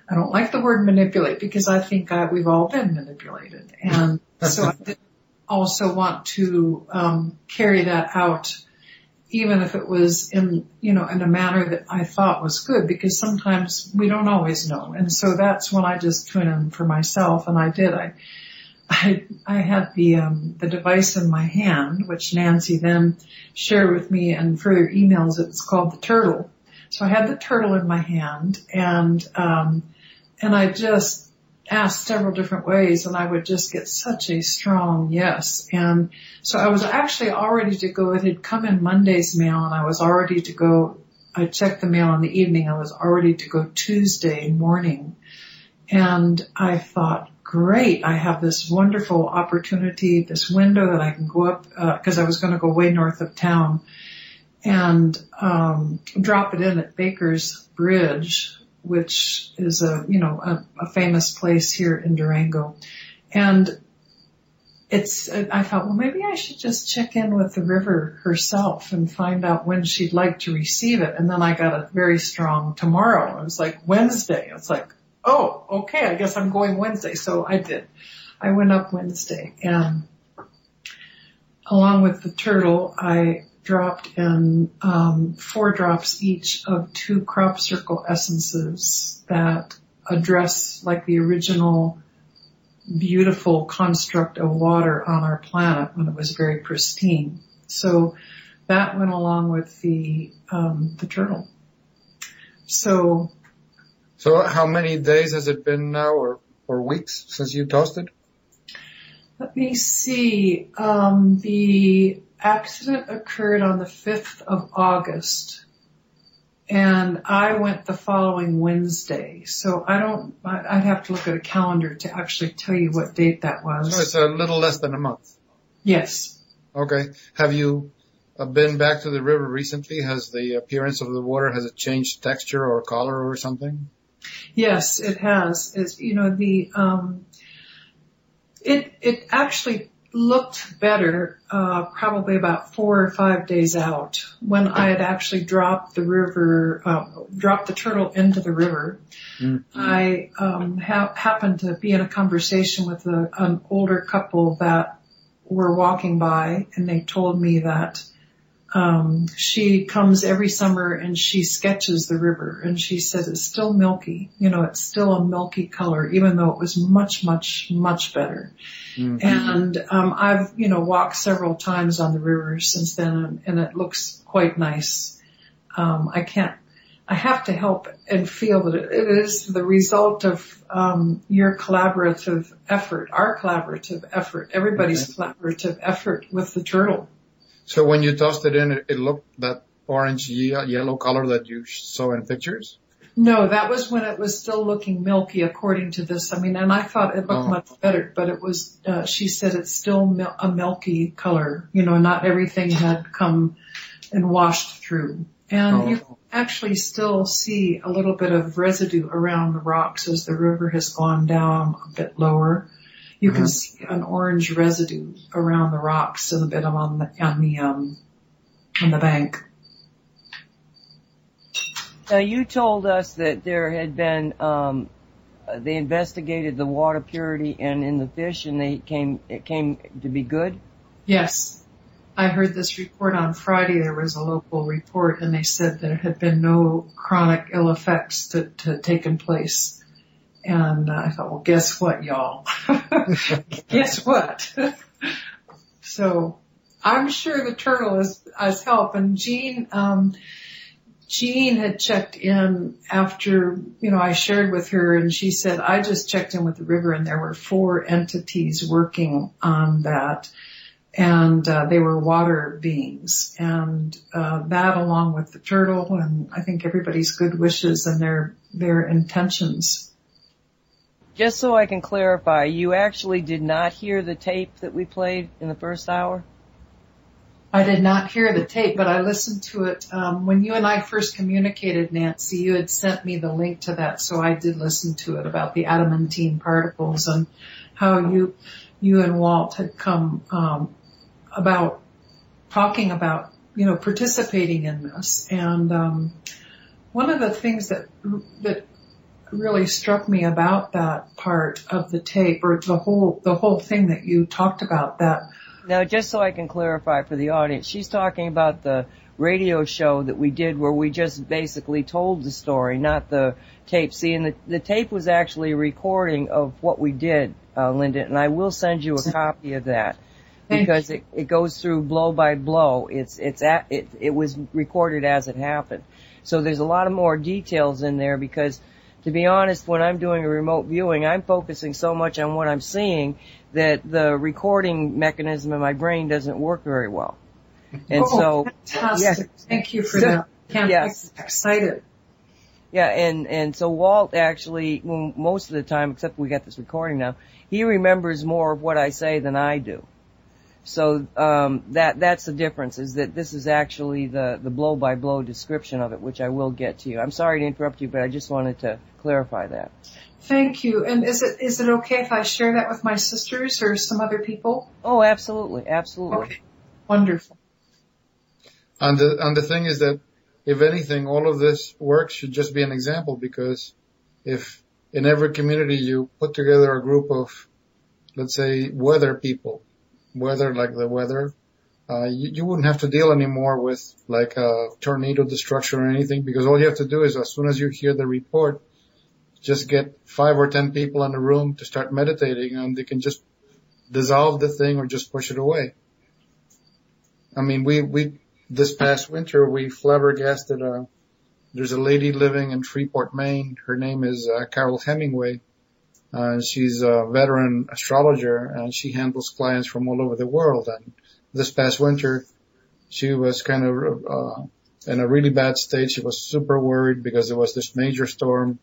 I don't like the word manipulate because I think I, we've all been manipulated, and so I did also want to um, carry that out even if it was in you know in a manner that I thought was good because sometimes we don't always know. And so that's when I just tune in for myself and I did. I I I had the um the device in my hand which Nancy then shared with me in further emails. It's called the turtle. So I had the turtle in my hand and um and I just asked several different ways and I would just get such a strong yes. And so I was actually all ready to go. It had come in Monday's mail and I was already to go. I checked the mail in the evening. I was already to go Tuesday morning. And I thought, great. I have this wonderful opportunity, this window that I can go up, uh, cause I was going to go way north of town and, um, drop it in at Baker's Bridge, which is a, you know, a, a famous place here in Durango. And it's, I thought, well, maybe I should just check in with the river herself and find out when she'd like to receive it. And then I got a very strong tomorrow. It was like Wednesday. It's like, oh, okay, I guess I'm going Wednesday. So I did. I went up Wednesday and along with the turtle, I dropped in um, four drops each of two crop circle essences that address like the original beautiful construct of water on our planet when it was very pristine. So that went along with the um, the turtle. So So how many days has it been now or, or weeks since you toasted? Let me see. Um, the accident occurred on the 5th of August and I went the following Wednesday. So I don't, I- I'd have to look at a calendar to actually tell you what date that was. So it's a little less than a month. Yes. Okay. Have you uh, been back to the river recently? Has the appearance of the water, has it changed texture or color or something? Yes, it has. It's, you know, the, um, it, it actually looked better, uh, probably about four or five days out when I had actually dropped the river, uh, dropped the turtle into the river. I, um, ha- happened to be in a conversation with a, an older couple that were walking by and they told me that um, she comes every summer and she sketches the river and she says it's still milky. You know, it's still a milky color, even though it was much, much, much better. And um, I've, you know, walked several times on the river since then and, it looks quite nice. Um, I can't, I have to help and feel that it, is the result of um, your collaborative effort, our collaborative effort, everybody's collaborative effort with the turtle. So when you tossed it in, it, it looked that orange ye- yellow color that you saw in pictures? No, that was when it was still looking milky according to this. I mean, and I thought it looked Oh. much better, but it was, uh, she said it's still mil- a milky color. You know, not everything had come and washed through. And Oh. you actually still see a little bit of residue around the rocks as the river has gone down a bit lower. You can Mhm. see an orange residue around the rocks and a bit on the, on the, um, on the bank. Now you told us that there had been, um, uh, they investigated the water purity and in the fish and they came, it came to be good. Yes. I heard this report on Friday. There was a local report and they said there had been no chronic ill effects that had taken place. And uh, I thought, well, guess what, y'all? guess what? so I'm sure the turtle is, help. And Jean, um, Jean had checked in after, you know, I shared with her and she said, I just checked in with the river and there were four entities working on that and uh, they were water beings and uh, that along with the turtle and I think everybody's good wishes and their their intentions. Just so I can clarify, you actually did not hear the tape that we played in the first hour? I did not hear the tape, but I listened to it um, when you and I first communicated, Nancy. You had sent me the link to that, so I did listen to it about the adamantine particles and how you you and Walt had come um, about talking about you know participating in this. And um, one of the things that that really struck me about that part of the tape, or the whole the whole thing that you talked about that Now, just so I can clarify for the audience, she's talking about the radio show that we did where we just basically told the story, not the tape. See, and the, the tape was actually a recording of what we did, uh, Linda, and I will send you a copy of that because it, it goes through blow by blow. It's, it's at, it, it was recorded as it happened. So there's a lot of more details in there because to be honest, when I'm doing a remote viewing, I'm focusing so much on what I'm seeing that the recording mechanism in my brain doesn't work very well. And oh, so, fantastic. Thank you for So- that. Can't yes. excited. Yeah, and and so Walt actually, well, most of the time, except we got this recording now, he remembers more of what I say than I do. So um, that that's the difference. Is that this is actually the the blow by blow description of it, which I will get to you. I'm sorry to interrupt you, but I just wanted to clarify that. Thank you. And is it is it okay if I share that with my sisters or some other people? Oh, absolutely, absolutely. Okay. Wonderful. And the and the thing is that if anything, all of this work should just be an example because if in every community you put together a group of, let's say, weather people, weather like the weather, uh, you, you wouldn't have to deal anymore with like a tornado destruction or anything because all you have to do is as soon as you hear the report, just get five or ten people in the room to start meditating and they can just dissolve the thing or just push it away. I mean, we, we, this past winter, we flabbergasted, uh, there's a lady living in Freeport, Maine. Her name is uh, Carol Hemingway. Uh, she's a veteran astrologer and she handles clients from all over the world. And this past winter, she was kind of, uh, in a really bad state. She was super worried because there was this major storm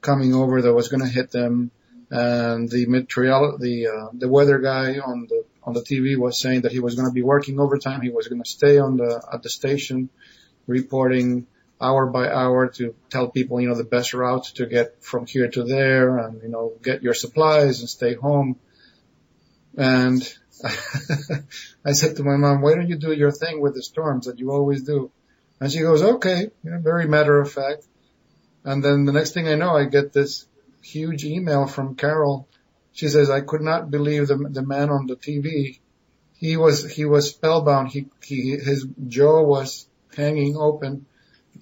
coming over that was going to hit them. And the meteorolo- the, uh, the weather guy on the, on the TV was saying that he was going to be working overtime. He was going to stay on the, at the station reporting hour by hour to tell people, you know, the best route to get from here to there and, you know, get your supplies and stay home. And I said to my mom, why don't you do your thing with the storms that you always do? And she goes, okay, you know, very matter of fact. And then the next thing I know, I get this huge email from Carol. She says, I could not believe the, the man on the TV. He was, he was spellbound. He, he, his jaw was hanging open.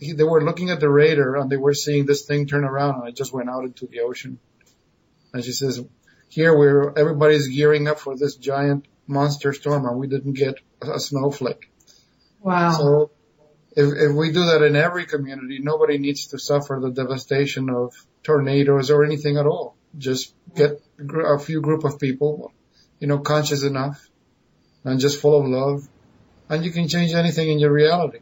He, they were looking at the radar and they were seeing this thing turn around and it just went out into the ocean. And she says, here we're, everybody's gearing up for this giant monster storm and we didn't get a snowflake. Wow. So if, if we do that in every community, nobody needs to suffer the devastation of tornadoes or anything at all. Just get a few group of people, you know, conscious enough and just full of love and you can change anything in your reality.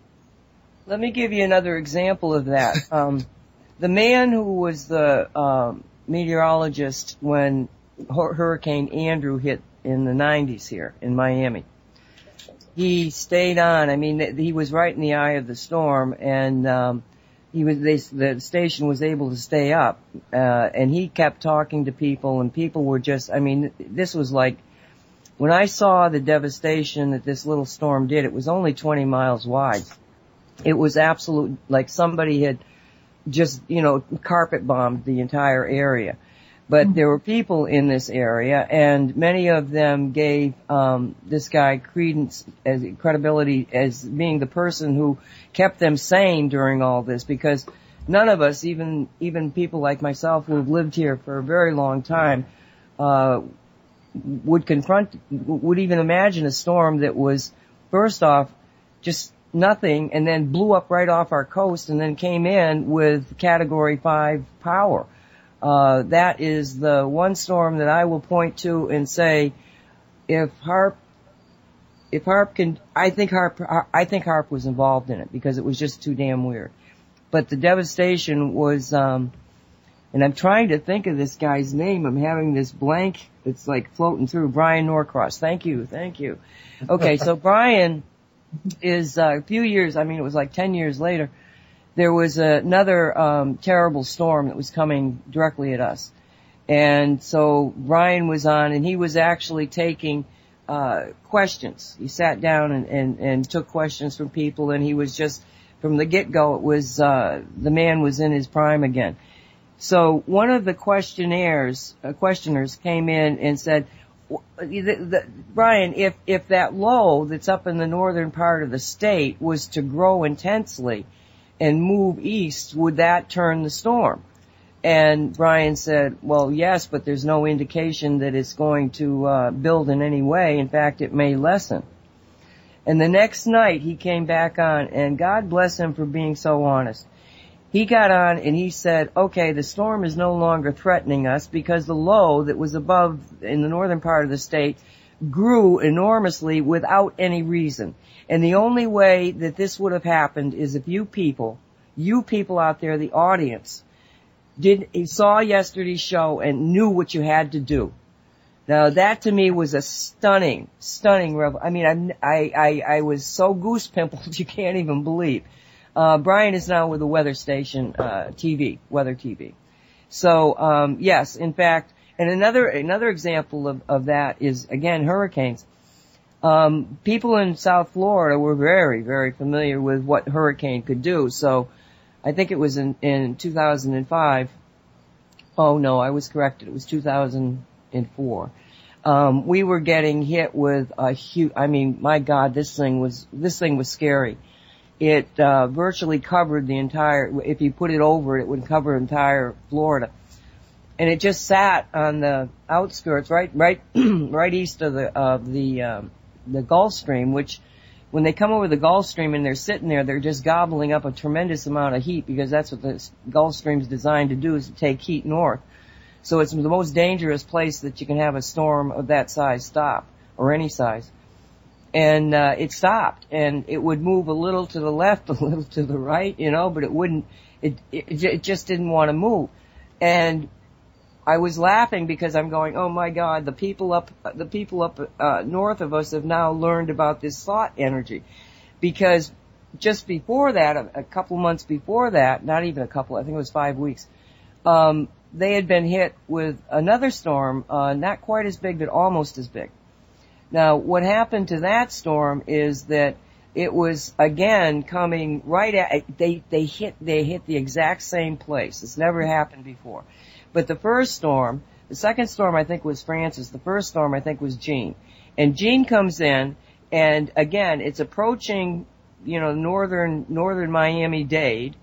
Let me give you another example of that. Um, the man who was the um, meteorologist when Hurricane Andrew hit in the 90s here in Miami, he stayed on. I mean, he was right in the eye of the storm, and um, he was. They, the station was able to stay up, uh, and he kept talking to people, and people were just. I mean, this was like when I saw the devastation that this little storm did. It was only 20 miles wide. It was absolute, like somebody had just, you know, carpet bombed the entire area. But there were people in this area, and many of them gave um, this guy credence as credibility as being the person who kept them sane during all this, because none of us, even even people like myself who have lived here for a very long time, uh, would confront, would even imagine a storm that was first off just nothing, and then blew up right off our coast, and then came in with Category Five power. Uh, that is the one storm that I will point to and say, if HAARP, if HAARP can, I think HAARP, I think HAARP was involved in it because it was just too damn weird. But the devastation was, um, and I'm trying to think of this guy's name. I'm having this blank It's like floating through. Bryan Norcross. Thank you, thank you. Okay, so Bryan is uh, a few years. I mean, it was like ten years later there was another um, terrible storm that was coming directly at us. And so Bryan was on and he was actually taking uh, questions. He sat down and, and, and took questions from people and he was just, from the get-go, it was, uh, the man was in his prime again. So one of the questionnaires, uh, questioners came in and said, the, the, Bryan, if, if that low that's up in the northern part of the state was to grow intensely, and move east, would that turn the storm? And Bryan said, well, yes, but there's no indication that it's going to uh, build in any way. In fact, it may lessen. And the next night he came back on, and God bless him for being so honest. He got on and he said, okay, the storm is no longer threatening us because the low that was above in the northern part of the state grew enormously without any reason. And the only way that this would have happened is if you people, you people out there, the audience, did saw yesterday's show and knew what you had to do. Now that to me was a stunning, stunning revel. I mean, I'm, I, I, I was so goose pimpled you can't even believe. Uh, Bryan is now with the weather station, uh, TV, weather TV. So, um, yes, in fact, and another, another example of, of that is again hurricanes. Um, people in South Florida were very, very familiar with what hurricane could do. So, I think it was in, in 2005. Oh no, I was corrected. It was 2004. Um, we were getting hit with a huge, I mean, my God, this thing was, this thing was scary. It, uh, virtually covered the entire, if you put it over, it would cover entire Florida. And it just sat on the outskirts, right, right, right east of the, of the, um, the Gulf Stream, which when they come over the Gulf Stream and they're sitting there, they're just gobbling up a tremendous amount of heat because that's what the Gulf Stream is designed to do is to take heat north. So it's the most dangerous place that you can have a storm of that size stop, or any size. And, uh, it stopped, and it would move a little to the left, a little to the right, you know, but it wouldn't, it, it, it just didn't want to move. And I was laughing because I'm going, oh my God, the people up, the people up, uh, north of us have now learned about this thought energy. Because just before that, a, a couple months before that, not even a couple, I think it was five weeks, um, they had been hit with another storm, uh, not quite as big, but almost as big. Now, what happened to that storm is that it was again coming right at, they, they hit, they hit the exact same place. It's never happened before. But the first storm, the second storm I think was Frances, the first storm I think was Jeanne. And Jeanne comes in, and again, it's approaching, you know, northern, northern Miami-Dade,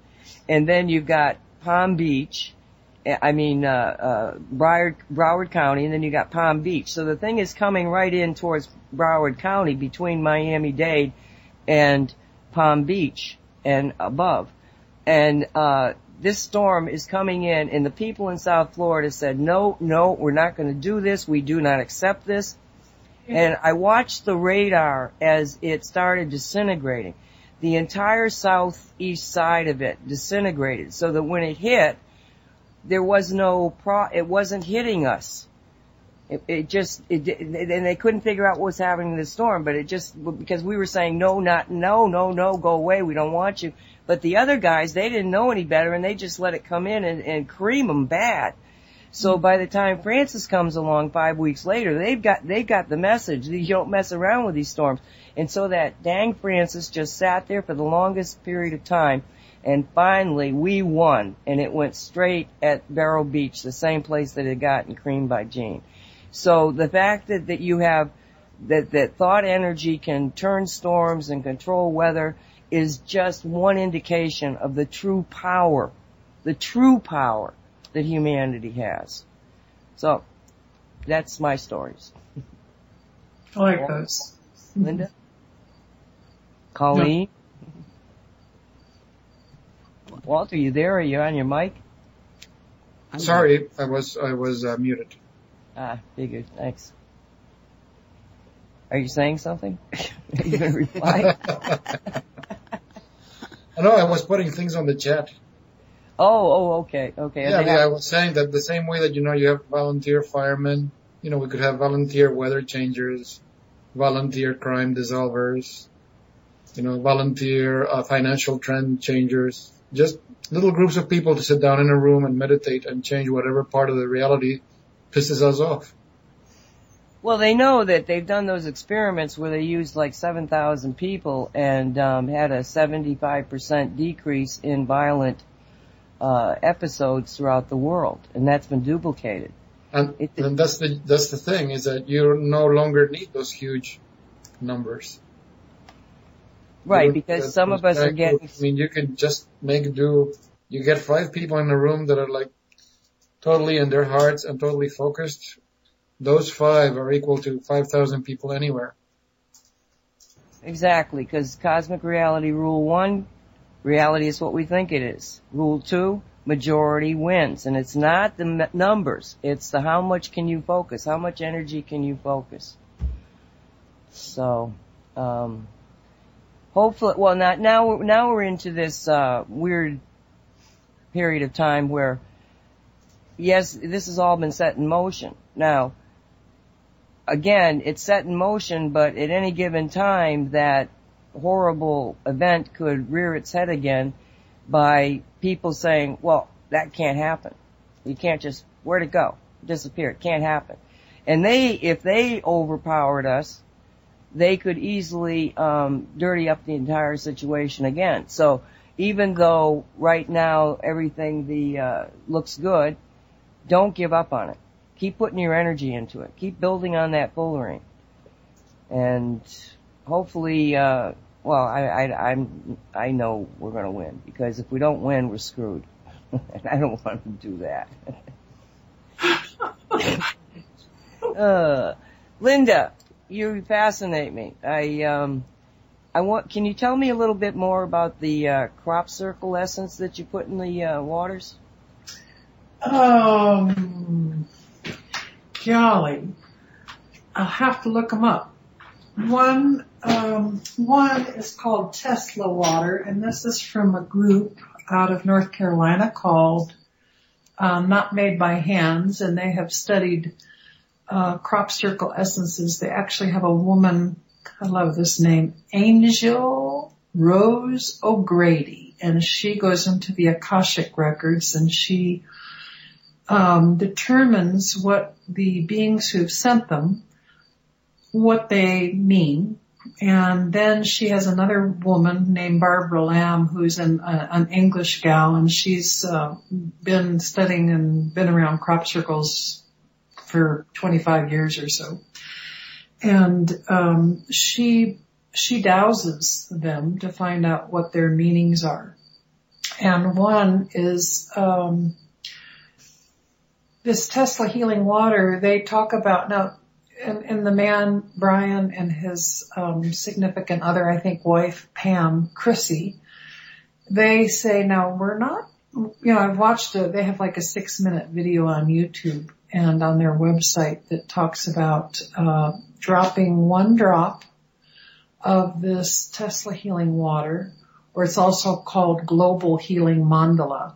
and then you've got Palm Beach, I mean, uh, uh, Broward, Broward County, and then you got Palm Beach. So the thing is coming right in towards Broward County between Miami-Dade and Palm Beach and above. And, uh, this storm is coming in and the people in South Florida said, no, no, we're not going to do this. We do not accept this. And I watched the radar as it started disintegrating. The entire southeast side of it disintegrated so that when it hit, there was no pro, it wasn't hitting us. It, it just, it, and they couldn't figure out what was happening in the storm, but it just, because we were saying, no, not, no, no, no, go away, we don't want you. But the other guys, they didn't know any better and they just let it come in and, and cream them bad. So mm-hmm. by the time Frances comes along five weeks later, they've got, they've got the message. You don't mess around with these storms. And so that dang Frances just sat there for the longest period of time and finally, we won, and it went straight at Vero Beach, the same place that had gotten creamed by Jeanne. So the fact that, that you have that, that thought energy can turn storms and control weather is just one indication of the true power, the true power that humanity has. So, that's my stories. I like those. Linda? Colleen? Walter, are you there? Are you on your mic? I'm Sorry, I was I was uh, muted. Ah, figured. Thanks. Are you saying something? Are you going to reply? I know I was putting things on the chat. oh, oh, okay, okay. Yeah, They yeah, I was saying that the same way that you know you have volunteer firemen, you know we could have volunteer weather changers, volunteer crime dissolvers, you know volunteer uh, financial trend changers, just little groups of people to sit down in a room and meditate and change whatever part of the reality pisses us off. Well, they know that they've done those experiments where they used like 7,000 people and um, had a 75% decrease in violent uh, episodes throughout the world, and that's been duplicated. And, It- and that's the that's the thing is that you no longer need those huge numbers. Right, because some of us are getting I mean, you can just make do. You get five people in a room that are like totally in their hearts and totally focused. Those five are equal to five thousand people anywhere. Exactly, because cosmic reality rule one, reality is what we think it is. Rule two, majority wins. And it's not the m- numbers, it's the how much can you focus, how much energy can you focus. So, um, hopefully, well, not now. Now we're into this uh, weird period of time where, yes, this has all been set in motion. Now, again, it's set in motion, but at any given time, that horrible event could rear its head again by people saying, "Well, that can't happen. You can't just where'd it go? Disappear. It can't happen." And they, if they overpowered us, they could easily um, dirty up the entire situation again. So even though right now everything the uh, looks good, don't give up on it. Keep putting your energy into it. Keep building on that foolery, and hopefully, uh, well, I, I I'm I know we're going to win because if we don't win, we're screwed, and I don't want to do that. uh, Linda, you fascinate me. I um, I want. Can you tell me a little bit more about the uh, crop circle essence that you put in the uh, waters? Um, golly, I'll have to look them up. One, um, one is called Tesla Water, and this is from a group out of North Carolina called um, Not Made by Hands, and they have studied uh, crop circle essences. They actually have a woman, I love this name, Angel Rose O'Grady, and she goes into the Akashic records and she um, determines what the beings who've sent them, what they mean, and then she has another woman named Barbara Lamb who's an, uh, an English gal and she's uh, been studying and been around crop circles for 25 years or so. And um, she she dowses them to find out what their meanings are. And one is um, this Tesla healing water. They talk about now, and, and the man Brian and his um, significant other, I think, wife Pam Chrissy. They say now we're not. You know, I've watched a. They have like a six minute video on YouTube and on their website that talks about uh, dropping one drop of this Tesla healing water, or it's also called global healing mandala,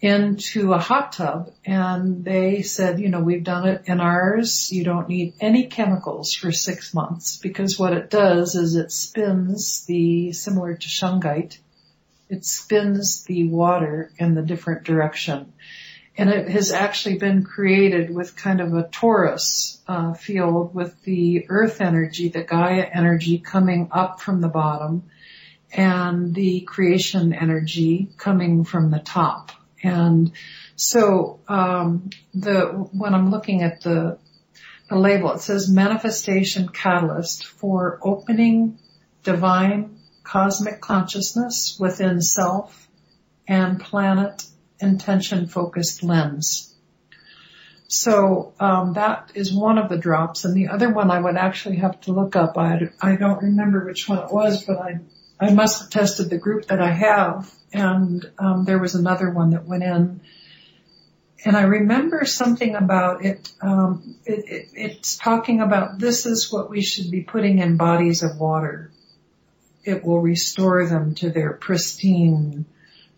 into a hot tub. And they said, you know, we've done it in ours. You don't need any chemicals for six months because what it does is it spins the, similar to shungite, it spins the water in the different direction and it has actually been created with kind of a torus uh, field with the earth energy, the Gaia energy coming up from the bottom and the creation energy coming from the top. And so um, the when I'm looking at the the label, it says manifestation catalyst for opening divine cosmic consciousness within self and planet intention focused lens. So um, that is one of the drops, and the other one I would actually have to look up. I I don't remember which one it was, but I I must have tested the group that I have, and um, there was another one that went in, and I remember something about it, um, it, it. It's talking about this is what we should be putting in bodies of water. It will restore them to their pristine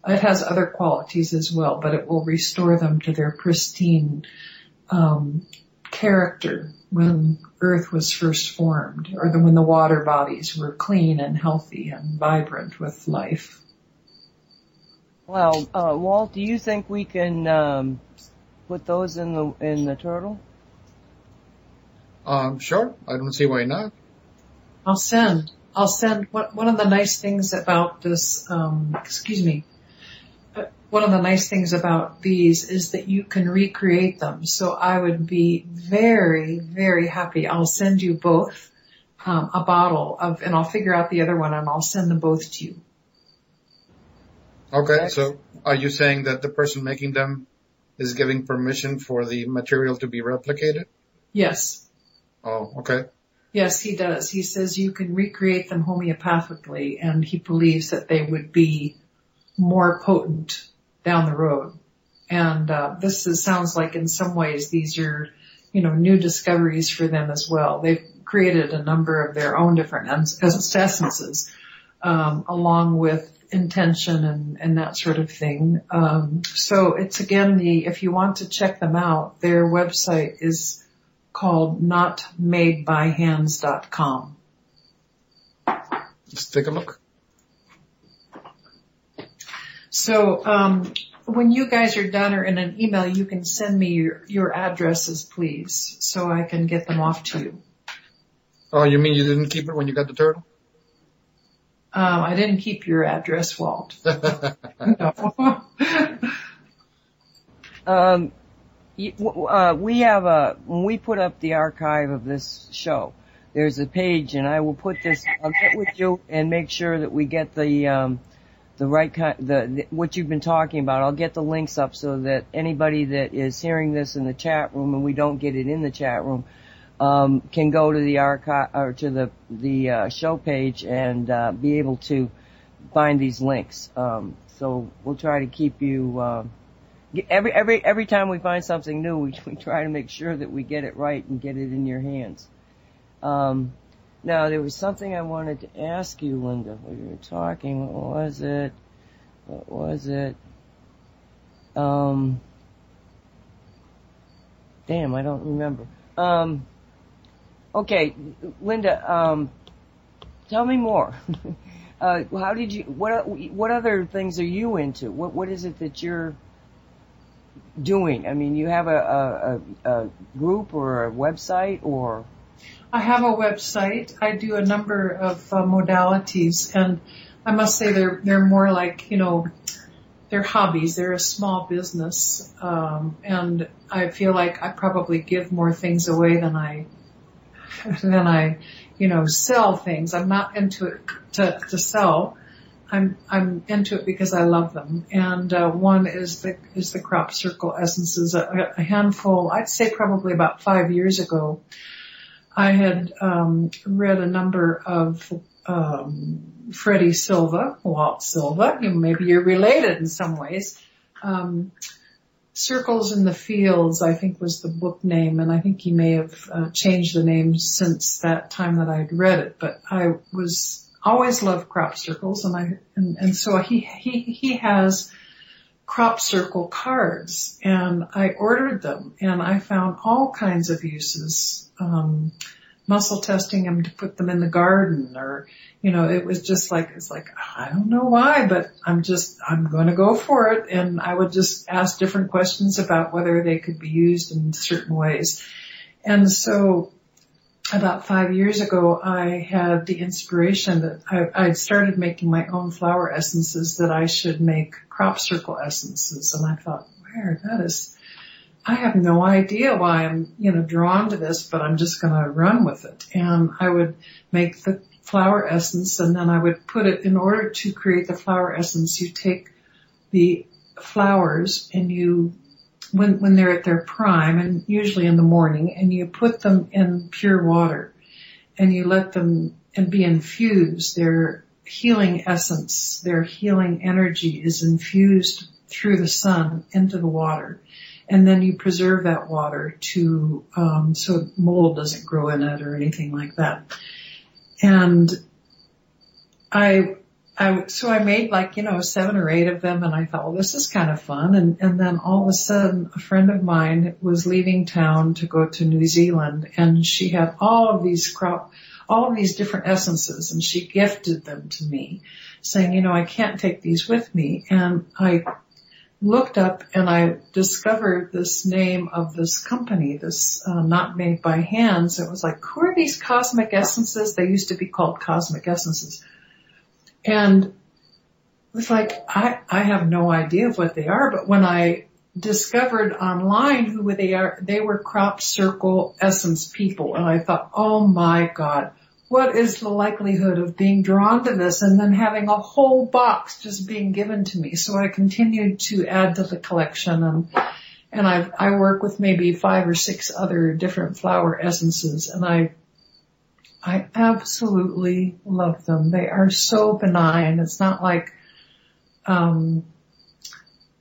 it has other qualities as well, but it will restore them to their pristine um, character when Earth was first formed, or the, when the water bodies were clean and healthy and vibrant with life. Well, uh, Walt, do you think we can um, put those in the in the turtle? Um, sure. I don't see why not. I'll send. I'll send. One of the nice things about this, um, excuse me, one of the nice things about these is that you can recreate them. So I would be very, very happy. I'll send you both um, a bottle of, and I'll figure out the other one and I'll send them both to you. Okay, so are you saying that the person making them is giving permission for the material to be replicated? Yes. Oh, okay. Yes, he does. He says you can recreate them homeopathically and he believes that they would be more potent down the road. And uh, this is, sounds like in some ways these are, you know, new discoveries for them as well. They've created a number of their own different essences. um, along with intention and, and that sort of thing. Um, so it's again the if you want to check them out, their website is called notmadebyhands.com. Let's take a look. So um, when you guys are done or in an email, you can send me your, your addresses, please, so I can get them off to you. Oh, you mean you didn't keep it when you got the turtle? Um, I didn't keep your address, Walt. no. Um, you- uh, we have a when we put up the archive of this show. There's a page, and I will put this. I'll get with you and make sure that we get the um, the right kind, the, the what you've been talking about. I'll get the links up so that anybody that is hearing this in the chat room, and we don't get it in the chat room, um, can go to the archive or to the the uh, show page and uh, be able to find these links. Um, so we'll try to keep you. Uh, every every every time we find something new, we, we try to make sure that we get it right and get it in your hands. Um, now there was something I wanted to ask you, Linda. We were talking. What was it? What was it? Um, damn, I don't remember. Um, okay, Linda. Um, tell me more. uh, how did you? What what other things are you into? What what is it that you're doing? I mean, you have a, a, a, a group or a website or? I have a website. I do a number of uh, modalities, and I must say they're they're more like you know they're hobbies. They're a small business, um, and I feel like I probably give more things away than I than I you know sell things. I'm not into it to to sell. I'm I'm into it because I love them. And uh, one is the is the crop circle essences. A, a handful, I'd say probably about five years ago. I had um, read a number of um, Freddy Silva, Walt Silva. You, maybe you're related in some ways. Um, Circles in the Fields, I think was the book name, and I think he may have uh, changed the name since that time that I'd read it. But I was always loved crop circles, and I and, and so he he he has crop circle cards and I ordered them and I found all kinds of uses. Um, muscle testing them to put them in the garden or, you know, it was just like, it's like, I don't know why, but I'm just, I'm going to go for it. And I would just ask different questions about whether they could be used in certain ways. And so about five years ago, I had the inspiration that I, I'd started making my own flower essences that I should make crop circle essences. And I thought, where that is, I have no idea why I'm, you know, drawn to this, but I'm just going to run with it. And I would make the flower essence and then I would put it in order to create the flower essence. You take the flowers and you when when they're at their prime and usually in the morning and you put them in pure water and you let them and be infused their healing essence their healing energy is infused through the sun into the water. And then you preserve that water to um, so mold doesn't grow in it or anything like that. And I I, so I made like, you know, seven or eight of them and I thought, well, this is kind of fun. And, and then all of a sudden a friend of mine was leaving town to go to New Zealand and she had all of these crop, all of these different essences and she gifted them to me saying, you know, I can't take these with me. And I looked up and I discovered this name of this company, this uh, not made by hands. It was like, who are these cosmic essences? They used to be called cosmic essences. And it's like, I, I have no idea of what they are, but when I discovered online who they are, they were crop circle essence people. And I thought, oh my God, what is the likelihood of being drawn to this and then having a whole box just being given to me? So I continued to add to the collection and, and I, I work with maybe five or six other different flower essences and I I absolutely love them. They are so benign. It's not like, um,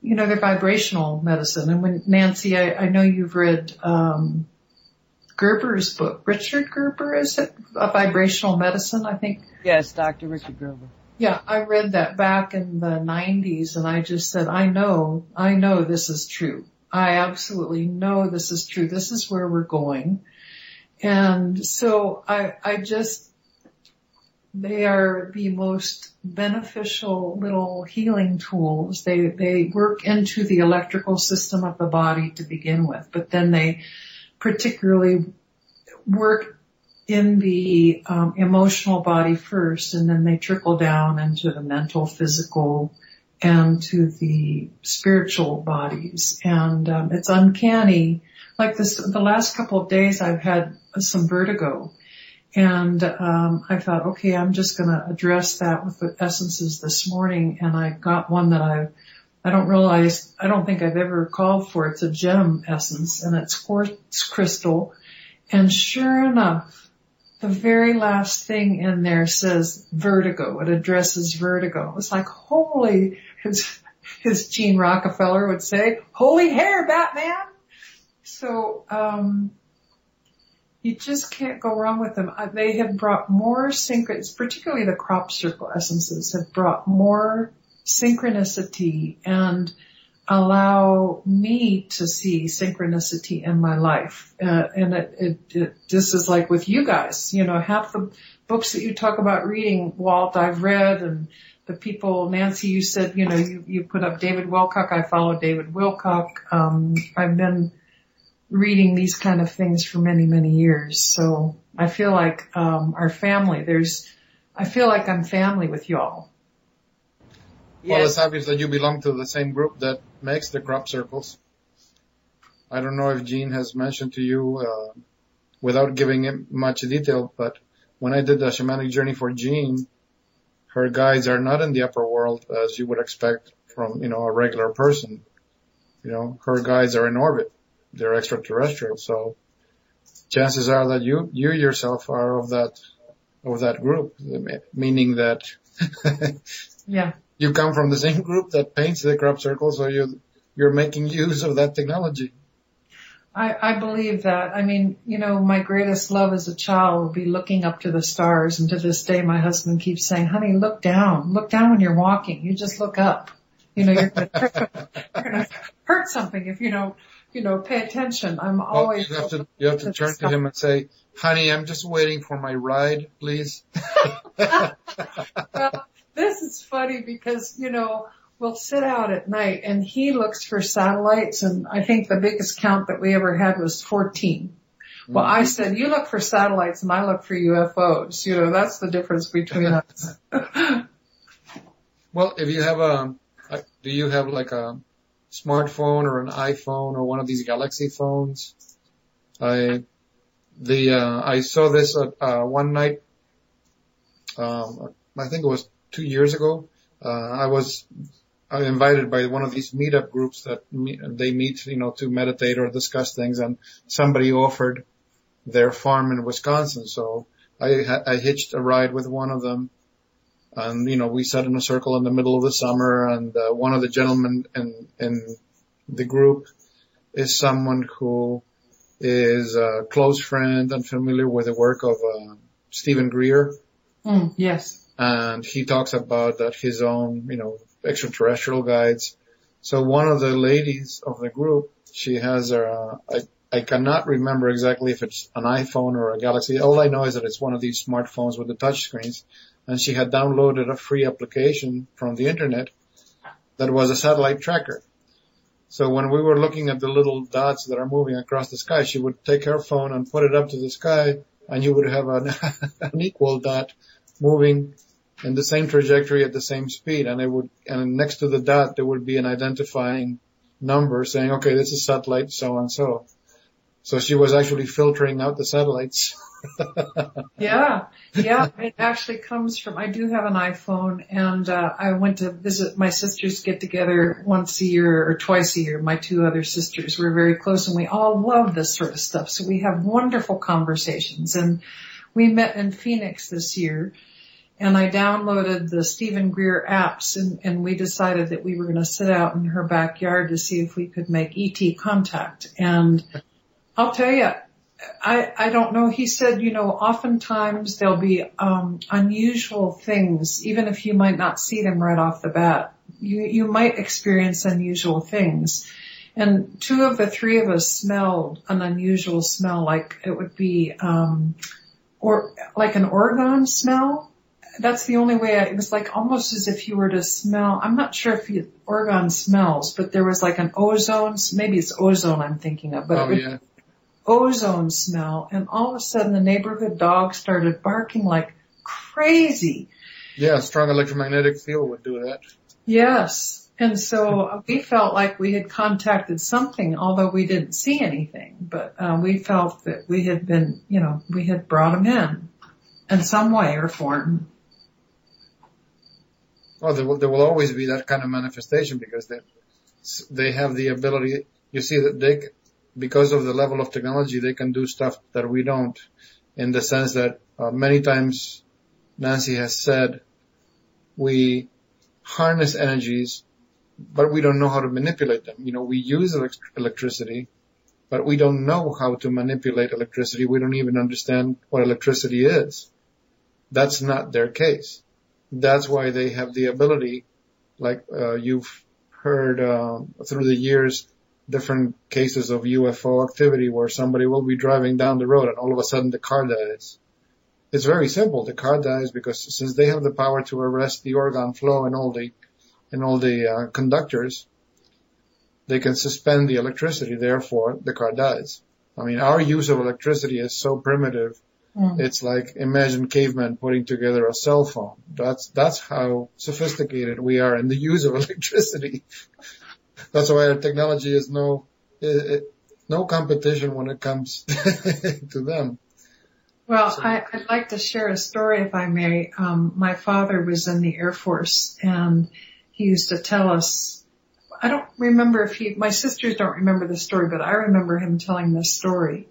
you know, they're vibrational medicine. And when Nancy, I, I know you've read, um, Gerber's book. Richard Gerber, is it? A vibrational medicine, I think. Yes, Dr. Richard Gerber. Yeah, I read that back in the 90s and I just said, I know, I know this is true. I absolutely know this is true. This is where we're going. And so I, I just, they are the most beneficial little healing tools. They, they work into the electrical system of the body to begin with, but then they particularly work in the um, emotional body first and then they trickle down into the mental, physical, and to the spiritual bodies. And um, it's uncanny. Like this, the last couple of days I've had some vertigo and um, I thought, okay, I'm just going to address that with the essences this morning. And I got one that I, I don't realize, I don't think I've ever called for. It's a gem essence, and it's quartz crystal. And sure enough, the very last thing in there says vertigo. It addresses vertigo. It's like, holy, as, as Gene Rockefeller would say, holy hair, Batman. So, um, you just can't go wrong with them. Uh, they have brought more synchronous, particularly the crop circle essences have brought more synchronicity and allow me to see synchronicity in my life. Uh, and it, it, it, this is like with you guys, you know, half the books that you talk about reading, Walt, I've read and the people, Nancy, you said, you know, you, you put up David Wilcock. I follow David Wilcock. Um, I've been reading these kind of things for many, many years. So I feel like, um, our family, there's, I feel like I'm family with y'all. Well, it's obvious that you belong to the same group that makes the crop circles. I don't know if Jean has mentioned to you, uh, without giving him much detail, but when I did the shamanic journey for Jean, her guides are not in the upper world as you would expect from, you know, a regular person. You know, her guides are in orbit they're extraterrestrial. So chances are that you, you yourself are of that, of that group, meaning that yeah, you come from the same group that paints the crop circle. So you, you're making use of that technology. I, I believe that. I mean, you know, my greatest love as a child will be looking up to the stars. And to this day, my husband keeps saying, honey, look down, look down when you're walking. You just look up. You know, you're going to hurt something if you don't you know, pay attention. I'm always. Well, you have to, you have to turn to him and say, honey, I'm just waiting for my ride, please. well, this is funny because, you know, we'll sit out at night and he looks for satellites and I think the biggest count that we ever had was 14. Well, I said, you look for satellites and I look for UFOs. You know, that's the difference between us. well, if you have a, uh, do you have like a, smartphone or an iPhone or one of these Galaxy phones. I the uh, I saw this uh, uh, one night. Um, I think it was two years ago. Uh, I was invited by one of these meetup groups that meet, they meet, you know, to meditate or discuss things, and somebody offered their farm in Wisconsin. So I, I hitched a ride with one of them and you know we sat in a circle in the middle of the summer and uh, one of the gentlemen in in the group is someone who is a close friend and familiar with the work of uh, Steven Greer. Mm, yes. And he talks about that his own, you know, extraterrestrial guides. So one of the ladies of the group, she has a, I, I cannot remember exactly if it's an iPhone or a Galaxy. All I know is that it's one of these smartphones with the touch screens and she had downloaded a free application from the internet that was a satellite tracker. So when we were looking at the little dots that are moving across the sky, she would take her phone and put it up to the sky and you would have an, an equal dot moving in the same trajectory at the same speed and it would, and next to the dot there would be an identifying number saying, okay, this is satellite so and so. So she was actually filtering out the satellites. yeah, yeah. It actually comes from. I do have an iPhone, and uh, I went to visit my sisters. Get together once a year or twice a year. My two other sisters. We're very close, and we all love this sort of stuff. So we have wonderful conversations. And we met in Phoenix this year, and I downloaded the Steven Greer apps, and, and we decided that we were going to sit out in her backyard to see if we could make ET contact. And I'll tell you, I, I don't know. He said, you know, oftentimes there'll be um, unusual things, even if you might not see them right off the bat. You you might experience unusual things. And two of the three of us smelled an unusual smell, like it would be um, or like an orgone smell. That's the only way. I, it was like almost as if you were to smell. I'm not sure if you, orgone smells, but there was like an ozone. Maybe it's ozone I'm thinking of, but Oh yeah. Ozone smell. And all of a sudden, the neighborhood dog started barking like crazy. Yeah, strong electromagnetic field would do that. Yes. And so we felt like we had contacted something, although we didn't see anything. But uh, we felt that we had been, you know, we had brought them in in some way or form. Well, there will, there will always be that kind of manifestation because they, they have the ability, you see that they, because of the level of technology, they can do stuff that we don't in the sense that uh, many times Nancy has said we harness energies, but we don't know how to manipulate them. You know, we use elect- electricity, but we don't know how to manipulate electricity. We don't even understand what electricity is. That's not their case that's why they have the ability, like uh, you've heard uh, through the years, different cases of UFO activity where somebody will be driving down the road and all of a sudden the car dies. It's very simple. The car dies because since they have the power to arrest the orgone flow and all the and all the uh, conductors, they can suspend the electricity. Therefore, the car dies. I mean, our use of electricity is so primitive Mm. it's like imagine cavemen putting together a cell phone. That's that's how sophisticated we are in the use of electricity. That's why our technology is no no competition when it comes to them. Well, So- I, I'd like to share a story if I may. Um, my father was in the Air Force and he used to tell us, I don't remember if he, my sisters don't remember the story, but I remember him telling this story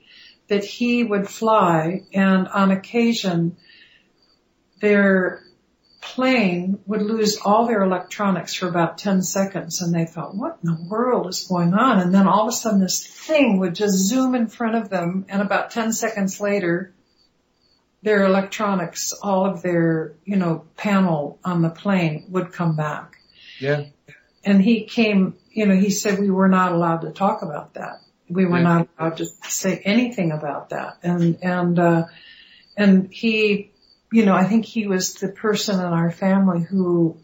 that he would fly and on occasion their plane would lose all their electronics for about 10 seconds and they thought, what in the world is going on? And then all of a sudden this thing would just zoom in front of them and about 10 seconds later their electronics, all of their, you know, panel on the plane would come back. Yeah. And he came, you know, he said we were not allowed to talk about that. We were Yeah. not allowed to say anything about that. And, and, uh, and he, you know, I think he was the person in our family who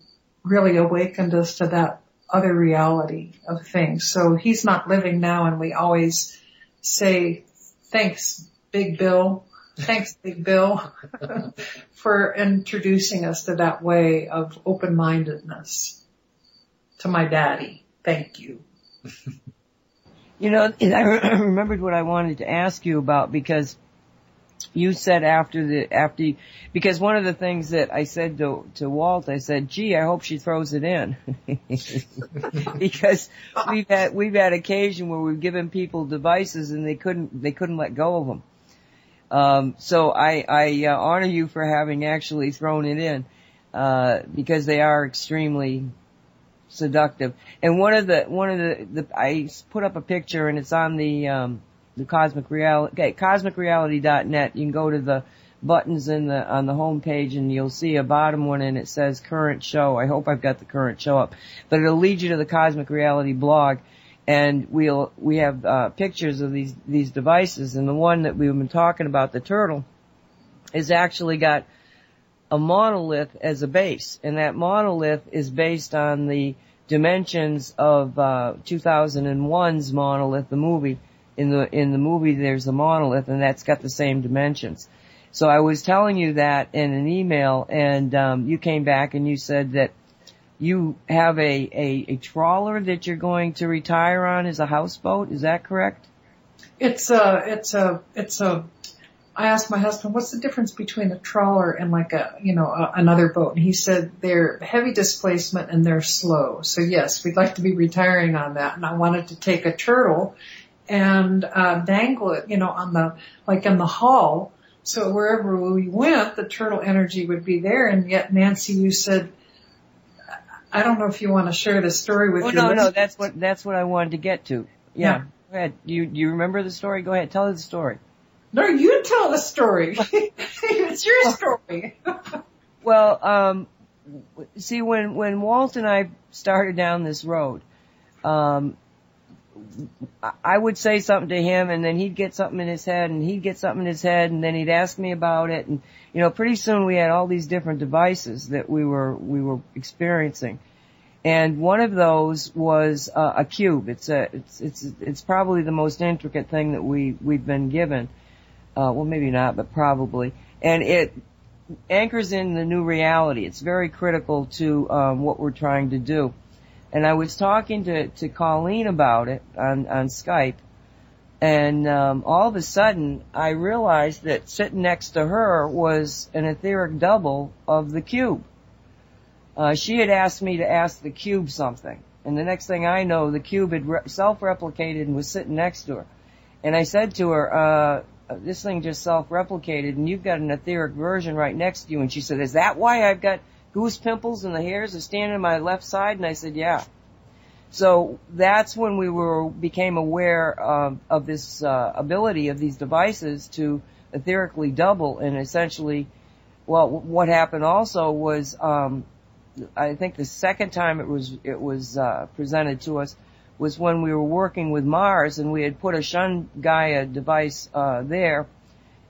really awakened us to that other reality of things. So he's not living now and we always say, thanks, Big Bill. Thanks, Big Bill, for introducing us to that way of open-mindedness. To my daddy. Thank you. You know, I remembered what I wanted to ask you about because you said after the after you, because one of the things that I said to to Walt, I said, "Gee, I hope she throws it in," because we've had we've had occasion where we've given people devices and they couldn't they couldn't let go of them. Um, so I I uh, honor you for having actually thrown it in uh, because they are extremely seductive. And one of the one of the, the I put up a picture and it's on the um the cosmic reality okay, cosmicreality.net. You can go to the buttons in the on the home page and you'll see a bottom one and it says current show. I hope I've got the current show up. But it'll lead you to the Cosmic Reality blog and we'll we have uh pictures of these these devices and the one that we've been talking about the turtle is actually got a monolith as a base, and that monolith is based on the dimensions of uh, 2001's monolith, the movie. In the in the movie, there's a monolith, and that's got the same dimensions. So I was telling you that in an email, and um, you came back and you said that you have a, a, a trawler that you're going to retire on as a houseboat. Is that correct? It's a, it's a, it's a, I asked my husband, what's the difference between a trawler and like a, you know, a, another boat? And he said they're heavy displacement and they're slow. So yes, we'd like to be retiring on that. And I wanted to take a turtle and, uh, dangle it, you know, on the, like in the hall. So wherever we went, the turtle energy would be there. And yet Nancy, you said, I don't know if you want to share the story with Oh no, no, that's what that's what I wanted to get to. Yeah. Yeah. Go ahead. You you remember the story? Go ahead. Tell the story. No, you tell the story. it's your story. Well, um, see, when when Walt and I started down this road, um, I would say something to him, and then he'd get something in his head, and he'd get something in his head, and then he'd ask me about it, and you know, pretty soon we had all these different devices that we were we were experiencing, and one of those was uh, a cube. It's a it's it's it's probably the most intricate thing that we we've been given. Uh, well, maybe not, but probably, and it anchors in the new reality. It's very critical to um, what we're trying to do. And I was talking to, to Colleen about it on, on Skype, and um, all of a sudden I realized that sitting next to her was an etheric double of the cube. Uh, she had asked me to ask the cube something, and the next thing I know, the cube had re- self-replicated and was sitting next to her. And I said to her, uh, this thing just self-replicated and you've got an etheric version right next to you. And she said, is that why I've got goose pimples and the hairs are standing on my left side? And I said, yeah. So that's when we were, became aware of, of this uh, ability of these devices to etherically double and essentially, well, what happened also was, um, I think the second time it was, it was, uh, presented to us, was when we were working with Mars and we had put a Shun Gaia device uh, there.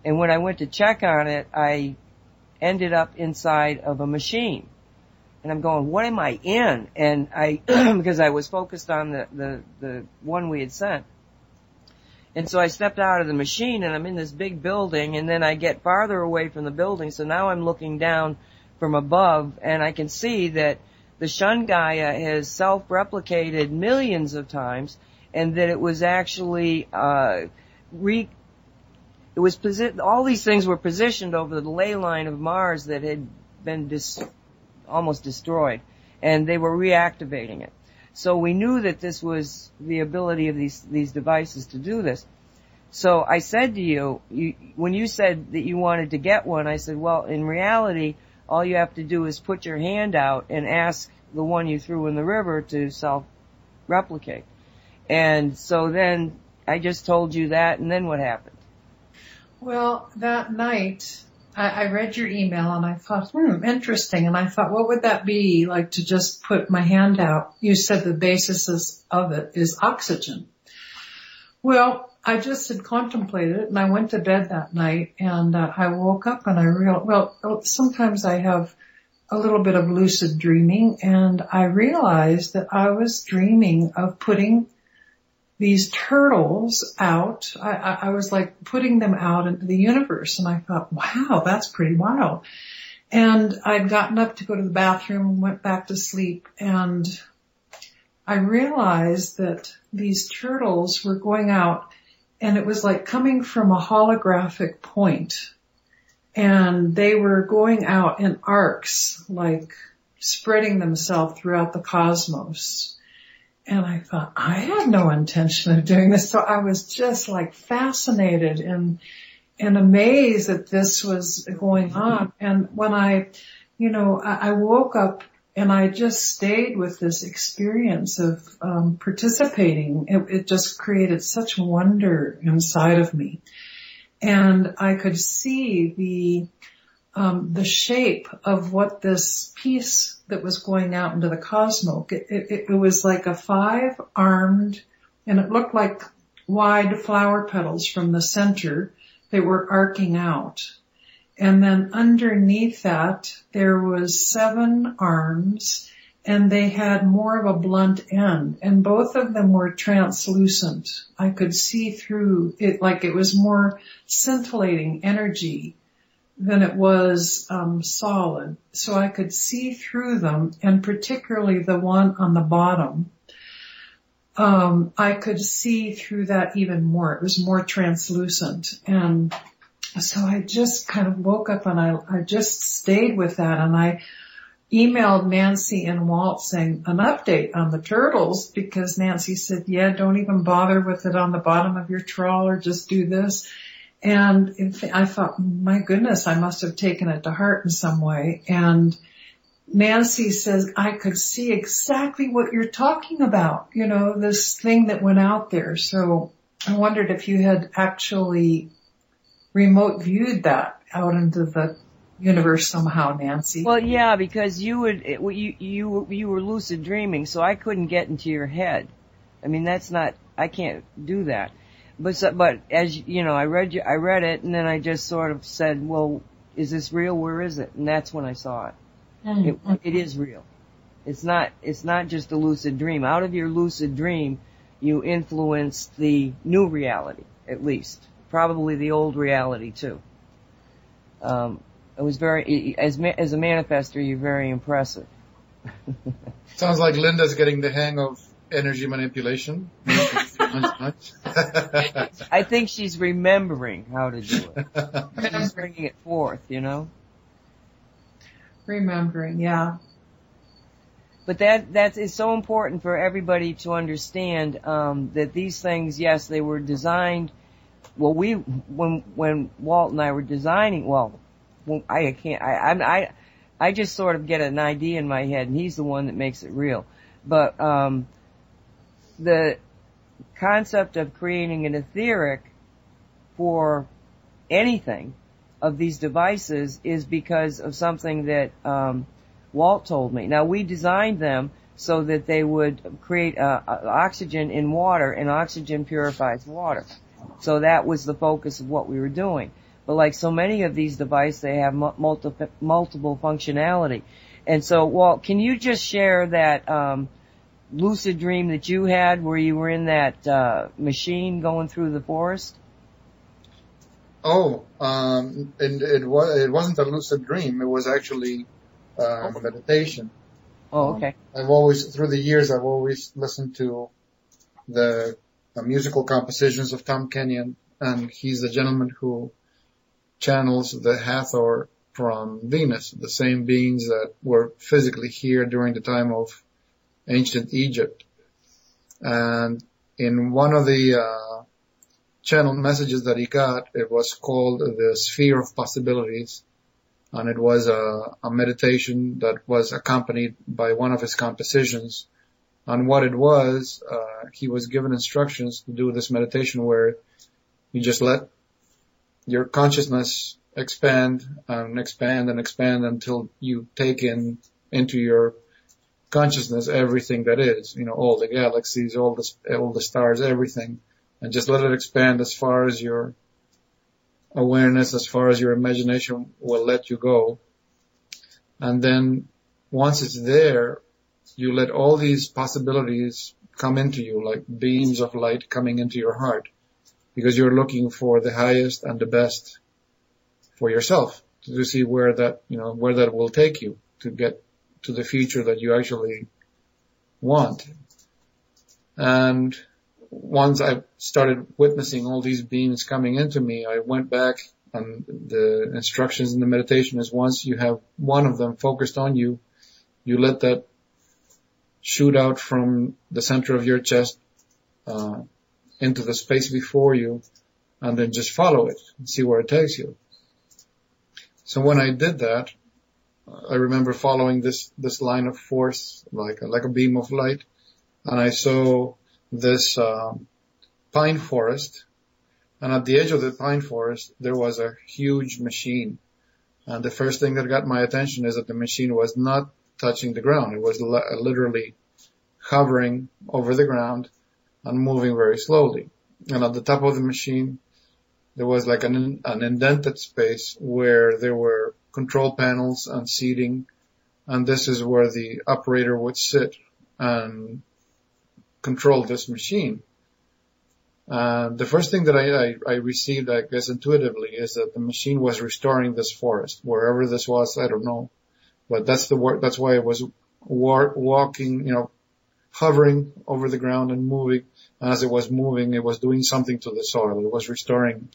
And when I went to check on it, I ended up inside of a machine. And I'm going, what am I in? And I, because I was focused on the, the, the one we had sent. And so I stepped out of the machine and I'm in this big building and then I get farther away from the building. So now I'm looking down from above and I can see that the Shun Gaia has self-replicated millions of times, and that it was actually uh, re. It was posi- all these things were positioned over the ley line of Mars that had been dis- almost destroyed, and they were reactivating it. So we knew that this was the ability of these these devices to do this. So I said to you, you, when you said that you wanted to get one, I said, well, in reality, all you have to do is put your hand out and ask the one you threw in the river to self-replicate. And so then I just told you that, and then what happened? Well, that night, I, I read your email and I thought, hmm, interesting. And I thought, what would that be like to just put my hand out? You said the basis of it is oxygen. Well, I just had contemplated it and I went to bed that night and uh, I woke up and I real well, sometimes I have a little bit of lucid dreaming and I realized that I was dreaming of putting these turtles out. I, I, I was like putting them out into the universe and I thought, wow, that's pretty wild. And I'd gotten up to go to the bathroom, went back to sleep and I realized that these turtles were going out and it was like coming from a holographic point and they were going out in arcs, like spreading themselves throughout the cosmos. And I thought, I had no intention of doing this. So I was just like fascinated and, and amazed that this was going on. And when I, you know, I, woke up and I just stayed with this experience of um, participating. It, it just created such wonder inside of me, and I could see the um, the shape of what this piece that was going out into the cosmos. It, it, it was like a five armed, and it looked like wide flower petals from the center. They were arcing out and then underneath that, there was seven arms and they had more of a blunt end and both of them were translucent. I could see through it like it was more scintillating energy than it was um, solid. So I could see through them and particularly the one on the bottom. Um, I could see through that even more. It was more translucent and so I just kind of woke up and I, I just stayed with that and I emailed Nancy and Walt saying an update on the turtles because Nancy said, yeah, don't even bother with it on the bottom of your trawler, just do this. And I thought, my goodness, I must have taken it to heart in some way. And Nancy says, I could see exactly what you're talking about, you know, this thing that went out there. So I wondered if you had actually remote viewed that out into the universe somehow, Nancy. Well, yeah, because you would it, you you you were lucid dreaming, so I couldn't get into your head. I mean, that's not I can't do that. But but as you know, I read I read it, and then I just sort of said, "Well, is this real? Where is it?" And that's when I saw it. It, it is real. It's not. It's not just a lucid dream. Out of your lucid dream, you influence the new reality, at least, probably the old reality too. Um, it was very as as a manifester, you're very impressive. Sounds like Linda's getting the hang of energy manipulation. I think she's remembering how to do it. She's bringing it forth, you know. Remembering, yeah. But that that is so important for everybody to understand um, that these things, yes, they were designed. Well, we when when Walt and I were designing, well, I can't. I I'm, I I just sort of get an idea in my head, and he's the one that makes it real. But um, the concept of creating an etheric for anything of these devices is because of something that um, Walt told me. Now we designed them so that they would create uh, oxygen in water, and oxygen purifies water. So that was the focus of what we were doing. But like so many of these devices, they have multiple multiple functionality. And so, Walt, can you just share that um, lucid dream that you had where you were in that uh, machine going through the forest? Oh, um, and it was it wasn't a lucid dream. It was actually uh, meditation. Oh, okay. I've always through the years I've always listened to the uh, musical compositions of Tom Kenyon, and he's the gentleman who channels the Hathor from Venus, the same beings that were physically here during the time of ancient Egypt. And in one of the uh, channeled messages that he got, it was called the Sphere of Possibilities. And it was a, a meditation that was accompanied by one of his compositions. And what it was, uh, he was given instructions to do this meditation where you just let your consciousness expand and expand and expand until you take in into your consciousness everything that is, you know, all the galaxies, all the, all the stars, everything, and just let it expand as far as your awareness, as far as your imagination will let you go. And then once it's there, you let all these possibilities come into you like beams of light coming into your heart because you're looking for the highest and the best for yourself to see where that, you know, where that will take you to get to the future that you actually want. And once I started witnessing all these beings coming into me, I went back and the instructions in the meditation is once you have one of them focused on you, you let that shoot out from the center of your chest uh, into the space before you, and then just follow it and see where it takes you. So when I did that, I remember following this, this line of force, like, a, like a beam of light, and I saw this, um, pine forest, and at the edge of the pine forest, there was a huge machine. And the first thing that got my attention is that the machine was not touching the ground. It was li- literally hovering over the ground and moving very slowly. And at the top of the machine, there was like an, an indented space where there were control panels and seating. And this is where the operator would sit and control this machine. Uh, the first thing that I, I, I, received, I guess intuitively, is that the machine was restoring this forest, wherever this was, I don't know, but that's the work. That's why it was war, walking, you know, hovering over the ground and moving. And as it was moving, it was doing something to the soil. It was restoring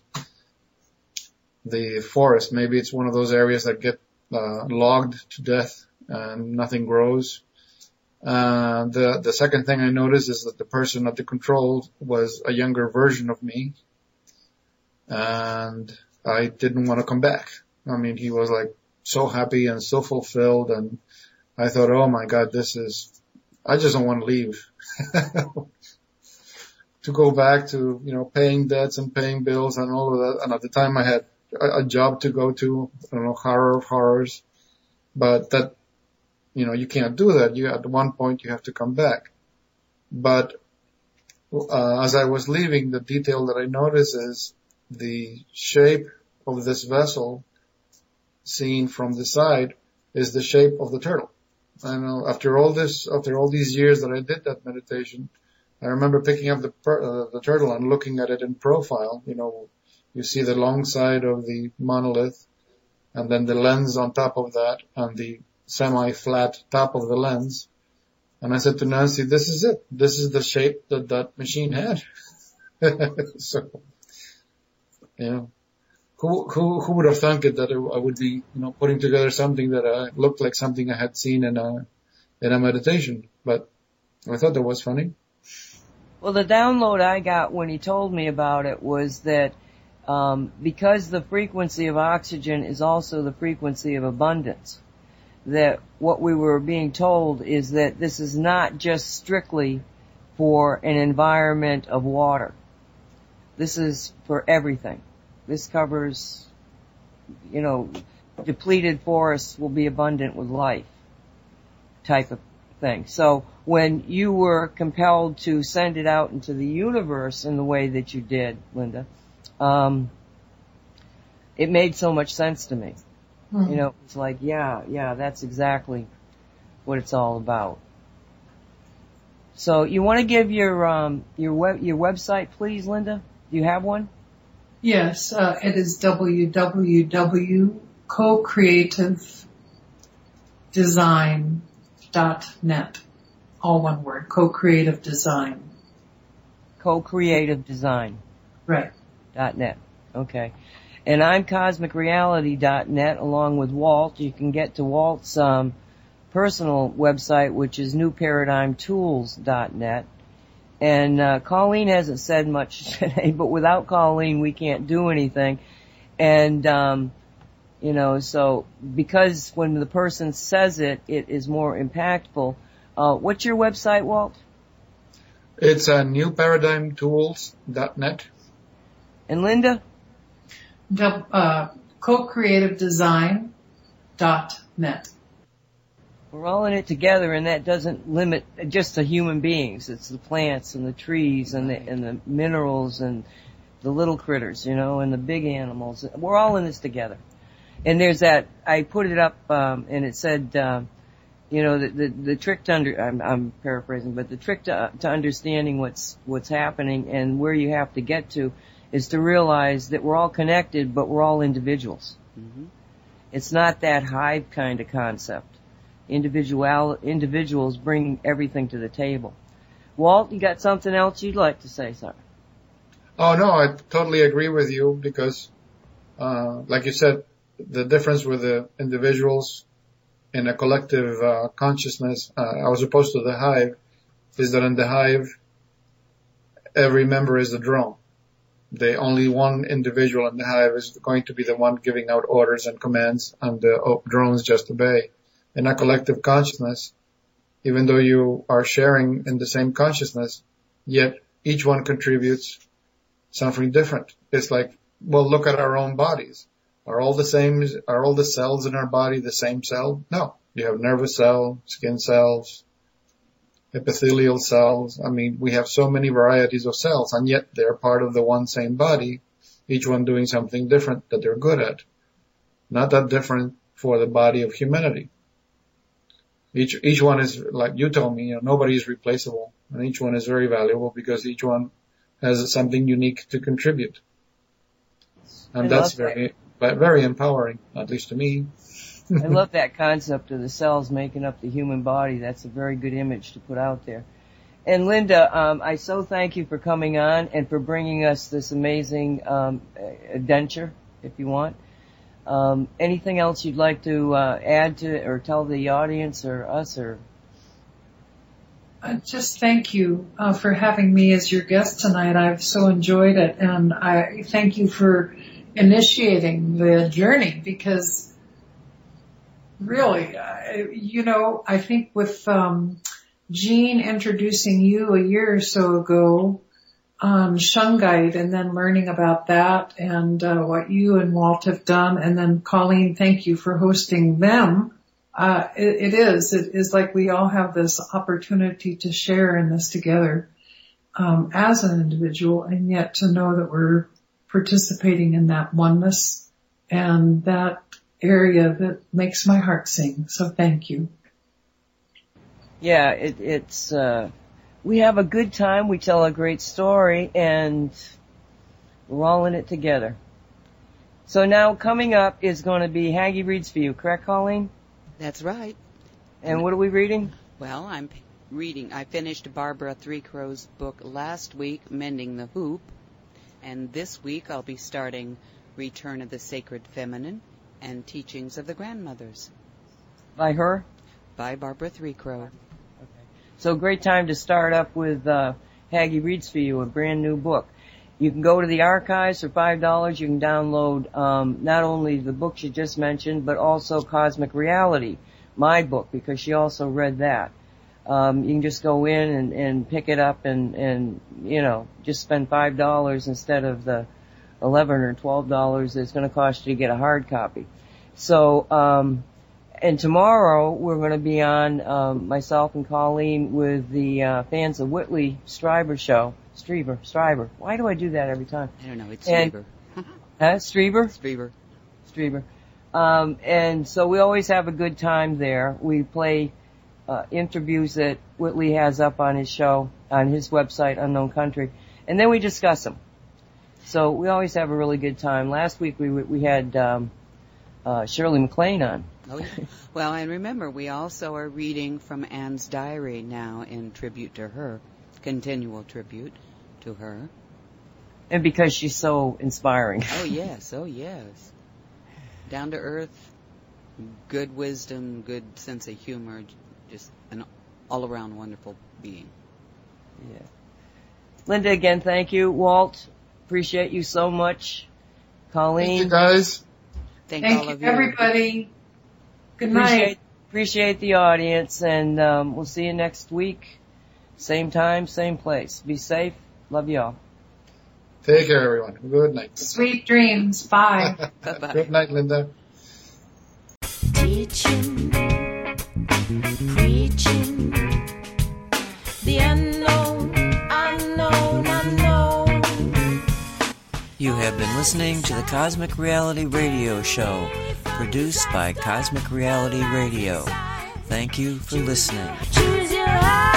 the forest. Maybe it's one of those areas that get uh, logged to death and nothing grows. Uh, the the second thing I noticed is that the person at the control was a younger version of me, and I didn't want to come back. I mean, he was like so happy and so fulfilled, and I thought, oh my God, this is. I just don't want to leave. to go back to, you know, paying debts and paying bills and all of that. And at the time I had a, job to go to, I don't know, horror of horrors, but that, you know, you can't do that. You, at one point you have to come back. But, uh, as I was leaving, the detail that I noticed is the shape of this vessel seen from the side is the shape of the turtle. I know after all this, after all these years that I did that meditation, I remember picking up the, uh, the turtle and looking at it in profile. You know, you see the long side of the monolith and then the lens on top of that and the semi-flat top of the lens. And I said to Nancy, this is it. This is the shape that that machine had. so, you know, who, who, who would have thunk it that I would be, you know, putting together something that uh, looked like something I had seen in a, in a meditation, but I thought that was funny. Well, the download I got when he told me about it was that um, because the frequency of oxygen is also the frequency of abundance, that what we were being told is that this is not just strictly for an environment of water. This is for everything. This covers, you know, depleted forests will be abundant with life type of thing. So when you were compelled to send it out into the universe in the way that you did, Linda, um, it made so much sense to me. Mm-hmm. You know, it's like, yeah, yeah, that's exactly what it's all about. So you want to give your um, your web your website, please, Linda? Do you have one? Yes, uh, it is www.co-creativedesign.net all one word, co-creative design. Co-creative design. Right. Net. Okay. And I'm cosmicreality.net along with Walt. You can get to Walt's um, personal website, which is newparadigmtools.net. And uh, Colleen hasn't said much today, but without Colleen, we can't do anything. And um, you know, so because when the person says it, it is more impactful. Uh, what's your website, Walt? It's uh, newparadigmtools.net. And Linda? Uh, co-creativedesign.net. We're all in it together and that doesn't limit just the human beings. It's the plants and the trees and the, and the minerals and the little critters, you know, and the big animals. We're all in this together. And there's that, I put it up, um, and it said, um, you know, the, the, the trick to under, I'm, I'm paraphrasing, but the trick to, to understanding what's, what's happening and where you have to get to is to realize that we're all connected, but we're all individuals. Mm-hmm. It's not that hive kind of concept. Individual, individuals bring everything to the table. Walt, you got something else you'd like to say, sir? Oh no, I totally agree with you because, uh, like you said, the difference with the individuals in a collective uh, consciousness, uh, as opposed to the hive, is that in the hive, every member is a drone. The only one individual in the hive is going to be the one giving out orders and commands, and the drones just obey. In a collective consciousness, even though you are sharing in the same consciousness, yet each one contributes something different. It's like, well, look at our own bodies. Are all the same, are all the cells in our body the same cell? No. You have nervous cell, skin cells, epithelial cells. I mean, we have so many varieties of cells and yet they're part of the one same body, each one doing something different that they're good at. Not that different for the body of humanity. Each, each one is, like you told me, you know, nobody is replaceable and each one is very valuable because each one has something unique to contribute. And I that's very, that very empowering, at least to me. I love that concept of the cells making up the human body. That's a very good image to put out there. And Linda, um, I so thank you for coming on and for bringing us this amazing um, adventure, if you want. Um, anything else you'd like to uh, add to or tell the audience or us or? Uh, just thank you uh, for having me as your guest tonight. I've so enjoyed it, and I thank you for initiating the journey because really, uh, you know, I think with um, Jean introducing you a year or so ago, on Shungite and then learning about that and uh, what you and Walt have done. And then Colleen, thank you for hosting them. Uh, it, it is. It is like we all have this opportunity to share in this together um, as an individual, and yet to know that we're participating in that oneness and that area that makes my heart sing. So thank you. Yeah, it, it's, uh, we have a good time, we tell a great story, and we're all in it together. So now coming up is going to be Haggie Reads for You, correct Colleen? That's right. And what are we reading? Well, I'm reading. I finished Barbara Three Crows' book last week, Mending the Hoop. And this week I'll be starting Return of the Sacred Feminine and Teachings of the Grandmothers By her? by Barbara Three Crow. So great time to start up with uh, Haggie Reads for You, a brand new book. You can go to the archives for five dollars. You can download um, not only the books you just mentioned, but also Cosmic Reality, my book, because she also read that. Um, you can just go in and, and pick it up and, and you know just spend five dollars instead of the eleven or twelve dollars it's going to cost you to get a hard copy. So um, and tomorrow we're going to be on um, myself and Colleen with the uh, fans of Whitley Strieber show. Strieber, Strieber. Why do I do that every time? I don't know, it's And- Strieber. Huh? Strieber? Strieber. Strieber. Um, and so we always have a good time there. We play uh, interviews that Whitley has up on his show, on his website, Unknown Country, and then we discuss them. So we always have a really good time. Last week we we had um, uh, Shirley MacLaine on. Oh, yeah. Well, and remember, we also are reading from Anne's diary now in tribute to her, continual tribute to her. And because she's so inspiring. Oh, yes, oh, yes. Down to earth, good wisdom, good sense of humor, just an all around wonderful being. Yeah. Linda, again, thank you. Walt, appreciate you so much. Colleen, Thank you guys. Thank, Thank all you, of you. everybody. Good night. appreciate, appreciate the audience, and um, we'll see you next week. Same time, same place. Be safe. Love y'all. Take care, everyone. Good night. Sweet dreams. Bye. Bye-bye. Good night, Linda. Teaching, have been listening to the Cosmic Reality Radio Show, produced by Cosmic Reality Radio. Thank you for listening.